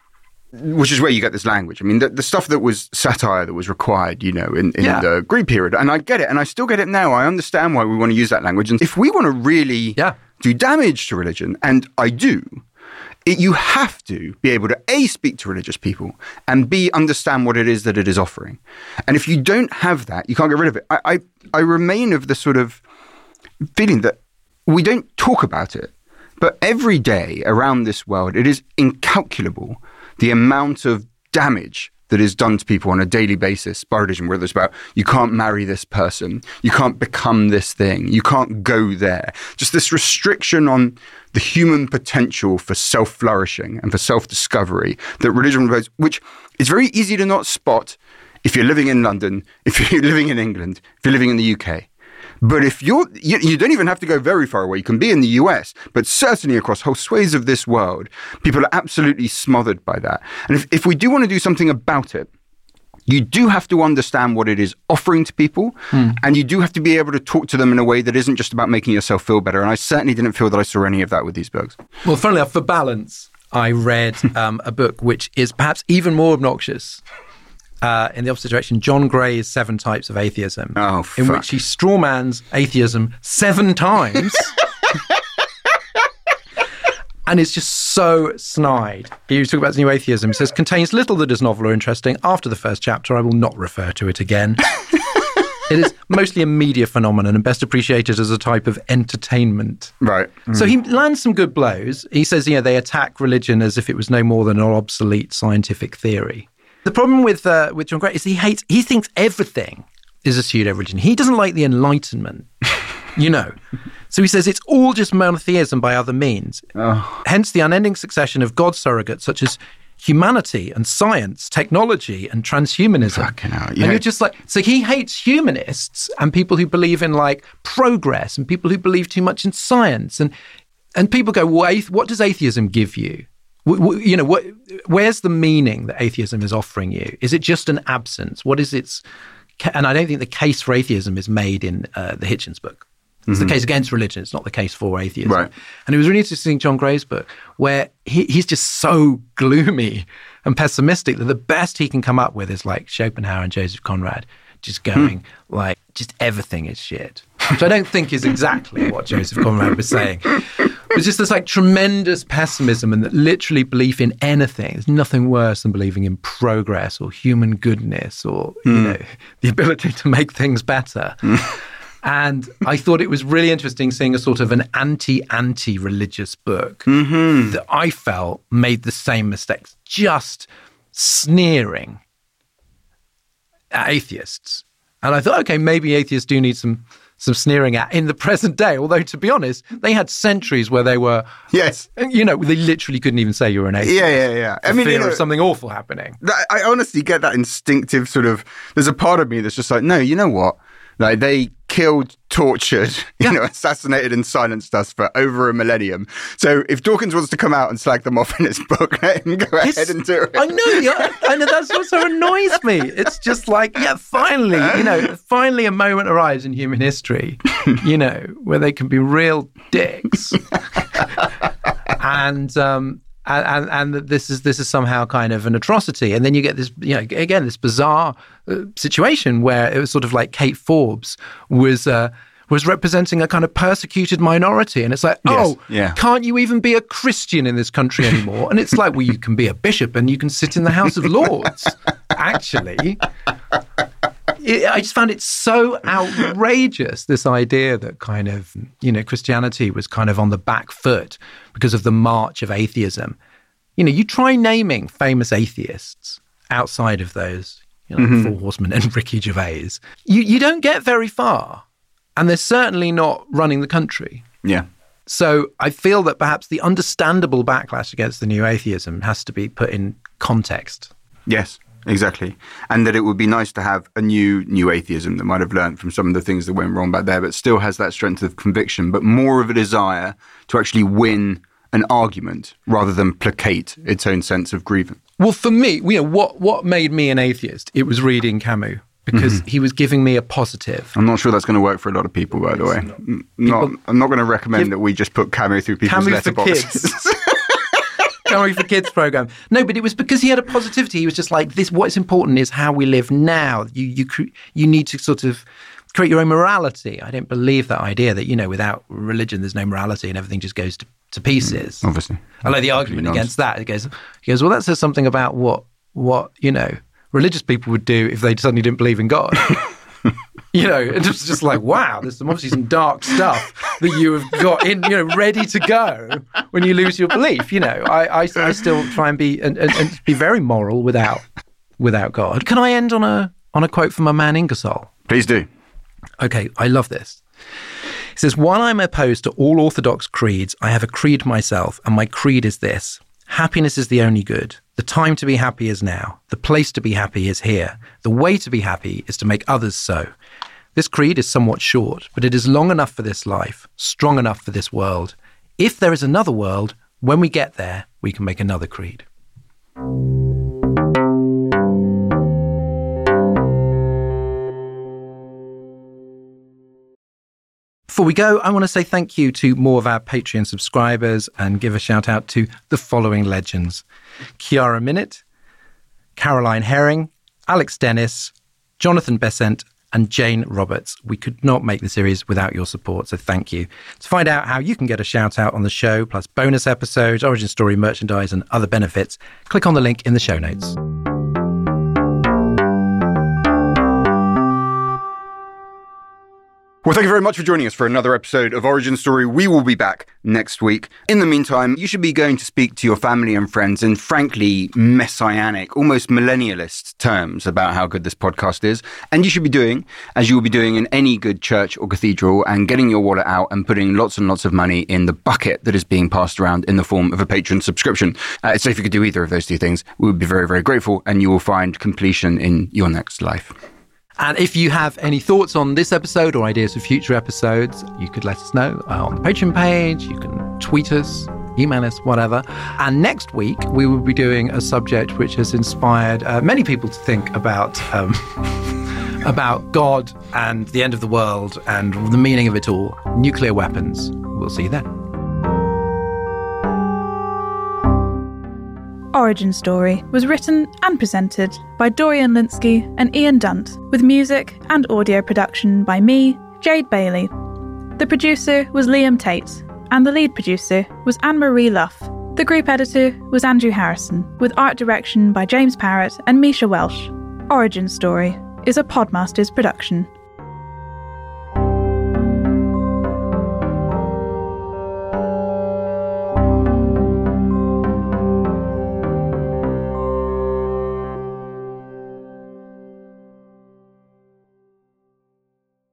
which is where you get this language. I mean, the, the stuff that was satire that was required, you know, in, in yeah. the Greek period, and I get it, and I still get it now. I understand why we want to use that language, and if we want to really yeah. do damage to religion, and I do, it, you have to be able to a speak to religious people and b understand what it is that it is offering. And if you don't have that, you can't get rid of it. I, I, I remain of the sort of feeling that we don't talk about it, but every day around this world, it is incalculable the amount of damage that is done to people on a daily basis by religion, whether it's about you can't marry this person, you can't become this thing, you can't go there. Just this restriction on the human potential for self flourishing and for self discovery that religion which It's very easy to not spot if you're living in London, if you're living in England, if you're living in the UK. But if you're, you, you don't even have to go very far away. You can be in the US, but certainly across whole swathes of this world, people are absolutely smothered by that. And if, if we do want to do something about it, you do have to understand what it is offering to people, and you do have to be able to talk to them in a way that isn't just about making yourself feel better. And I certainly didn't feel that I saw any of that with these books. Well, funnily enough, for balance, I read um, a book which is perhaps even more obnoxious. Uh, in the opposite direction, John Gray's Seven Types of Atheism, Oh, in which he strawmans atheism seven times. and it's just so snide. He was talking about new atheism. He says, contains little that is novel or interesting. After the first chapter, I will not refer to it again. it is mostly a media phenomenon and best appreciated as a type of entertainment. Right. So he lands some good blows. He says, you know, they attack religion as if it was no more than an obsolete scientific theory. The problem with uh, with John Gray is he hates, he thinks everything is a pseudo religion. He doesn't like the Enlightenment, you know. So he says it's all just monotheism by other means. Hence the unending succession of God surrogates such as humanity and science, technology and transhumanism. Fucking hell, And you're just like, so he hates humanists and people who believe in like progress and people who believe too much in science. And and people go, well, what does atheism give you? W- w- you know, what, where's the meaning that atheism is offering you? Is it just an absence? What is its? ca- And I don't think the case for atheism is made in uh, the Hitchens book. It's the case against religion. It's not the case for atheism. Right. And it was really interesting, John Gray's book, where he, he's just so gloomy and pessimistic that the best he can come up with is like Schopenhauer and Joseph Conrad, just going like, just everything is shit. Which I don't think is exactly what Joseph Conrad was saying. It's just this like tremendous pessimism and that literally belief in anything. There's nothing worse than believing in progress or human goodness or you hmm. know the ability to make things better. Hmm. And I thought it was really interesting seeing a sort of an anti anti religious book mm-hmm. that I felt made the same mistakes, just sneering at atheists. And I thought, okay, maybe atheists do need some some sneering at in the present day. Although, to be honest, they had centuries where they were, Yes. you know, they literally couldn't even say you were an atheist. Yeah, yeah, yeah. I mean, fear you know, of something awful happening. I honestly get that instinctive sort of. There's a part of me that's just like, no, you know what? Like they killed, tortured, you know, assassinated and silenced us for over a millennium. So if Dawkins wants to come out and slag them off in his book, let him go ahead and do it. I know, yeah, I know. That's what so annoys me. It's just like, yeah, finally, you know, finally a moment arrives in human history, you know, where they can be real dicks, and um, and and, and this is this is somehow kind of an atrocity. And then you get this, you know, again this bizarre uh, situation where it was sort of like Kate Forbes was. Uh, was representing a kind of persecuted minority, and it's like, oh, yeah. can't you even be a Christian in this country anymore? And it's like, well, you can be a bishop and you can sit in the House of Lords. Actually, it, I just found it so outrageous. This idea that kind of you know Christianity was kind of on the back foot because of the march of atheism. You know, you try naming famous atheists outside of those, you know, mm-hmm. Four Horsemen and Ricky Gervais. You you don't get very far, and they're certainly not running the country. yeah. So I feel that perhaps the understandable backlash against the new atheism has to be put in context. Yes, exactly. And that it would be nice to have a new new atheism that might have learned from some of the things that went wrong back there, but still has that strength of conviction, but more of a desire to actually win an argument rather than placate its own sense of grievance. Well, for me, you know, what what made me an atheist? It was reading Camus because mm-hmm. he was giving me a positive. I'm not sure that's going to work for a lot of people, by the way. N- Not, I'm not going to recommend that we just put Camus through people's Camus letterboxes. Camus for kids program. No, but it was because he had a positivity. He was just like this. What's important is how we live now. You you you need to sort of create your own morality. I don't believe that idea that you know without religion there's no morality and everything just goes to, to pieces. Mm, obviously. I like the argument against that. It goes, he goes, well, that says something about what what you know religious people would do if they suddenly didn't believe in God. you know, and it's just like, wow, there's some obviously some dark stuff that you have got in, you know, ready to go when you lose your belief. You know, I I, I still try and be and, and, and be very moral without without God. Can I end on a on a quote from a man Ingersoll? Please do. Okay, I love this. He says, While I'm opposed to all orthodox creeds, I have a creed myself, and my creed is this happiness is the only good. The time to be happy is now. The place to be happy is here. The way to be happy is to make others so. This creed is somewhat short, but it is long enough for this life, strong enough for this world. If there is another world, when we get there, we can make another creed. Before we go, I want to say thank you to more of our Patreon subscribers and give a shout out to the following legends Kiara Minute, Caroline Herring, Alex Dennis, Jonathan Besant, and Jane Roberts. We could not make the series without your support, so thank you. To find out how you can get a shout out on the show, plus bonus episodes, origin story merchandise, and other benefits, click on the link in the show notes. Well, thank you very much for joining us for another episode of Origin Story. We will be back next week. In the meantime, you should be going to speak to your family and friends in frankly messianic, almost millennialist terms about how good this podcast is. And you should be doing, as you will be doing in any good church or cathedral, and getting your wallet out and putting lots and lots of money in the bucket that is being passed around in the form of a Patreon subscription. Uh, so if you could do either of those two things, we would be very, very grateful, and you will find completion in your next life. And if you have any thoughts on this episode or ideas for future episodes, you could let us know uh, on the Patreon page. You can tweet us, email us, whatever. And next week, we will be doing a subject which has inspired uh, many people to think about. Um, about God and the end of the world and the meaning of it all nuclear weapons. We'll see you then. Origin Story was written and presented by Dorian Lynskey and Ian Dunt, with music and audio production by me, Jade Bailey. The producer was Liam Tate, and the lead producer was Anne Marie Luff. The group editor was Andrew Harrison, with art direction by James Parrott and Misha Welsh. Origin Story is a Podmasters production.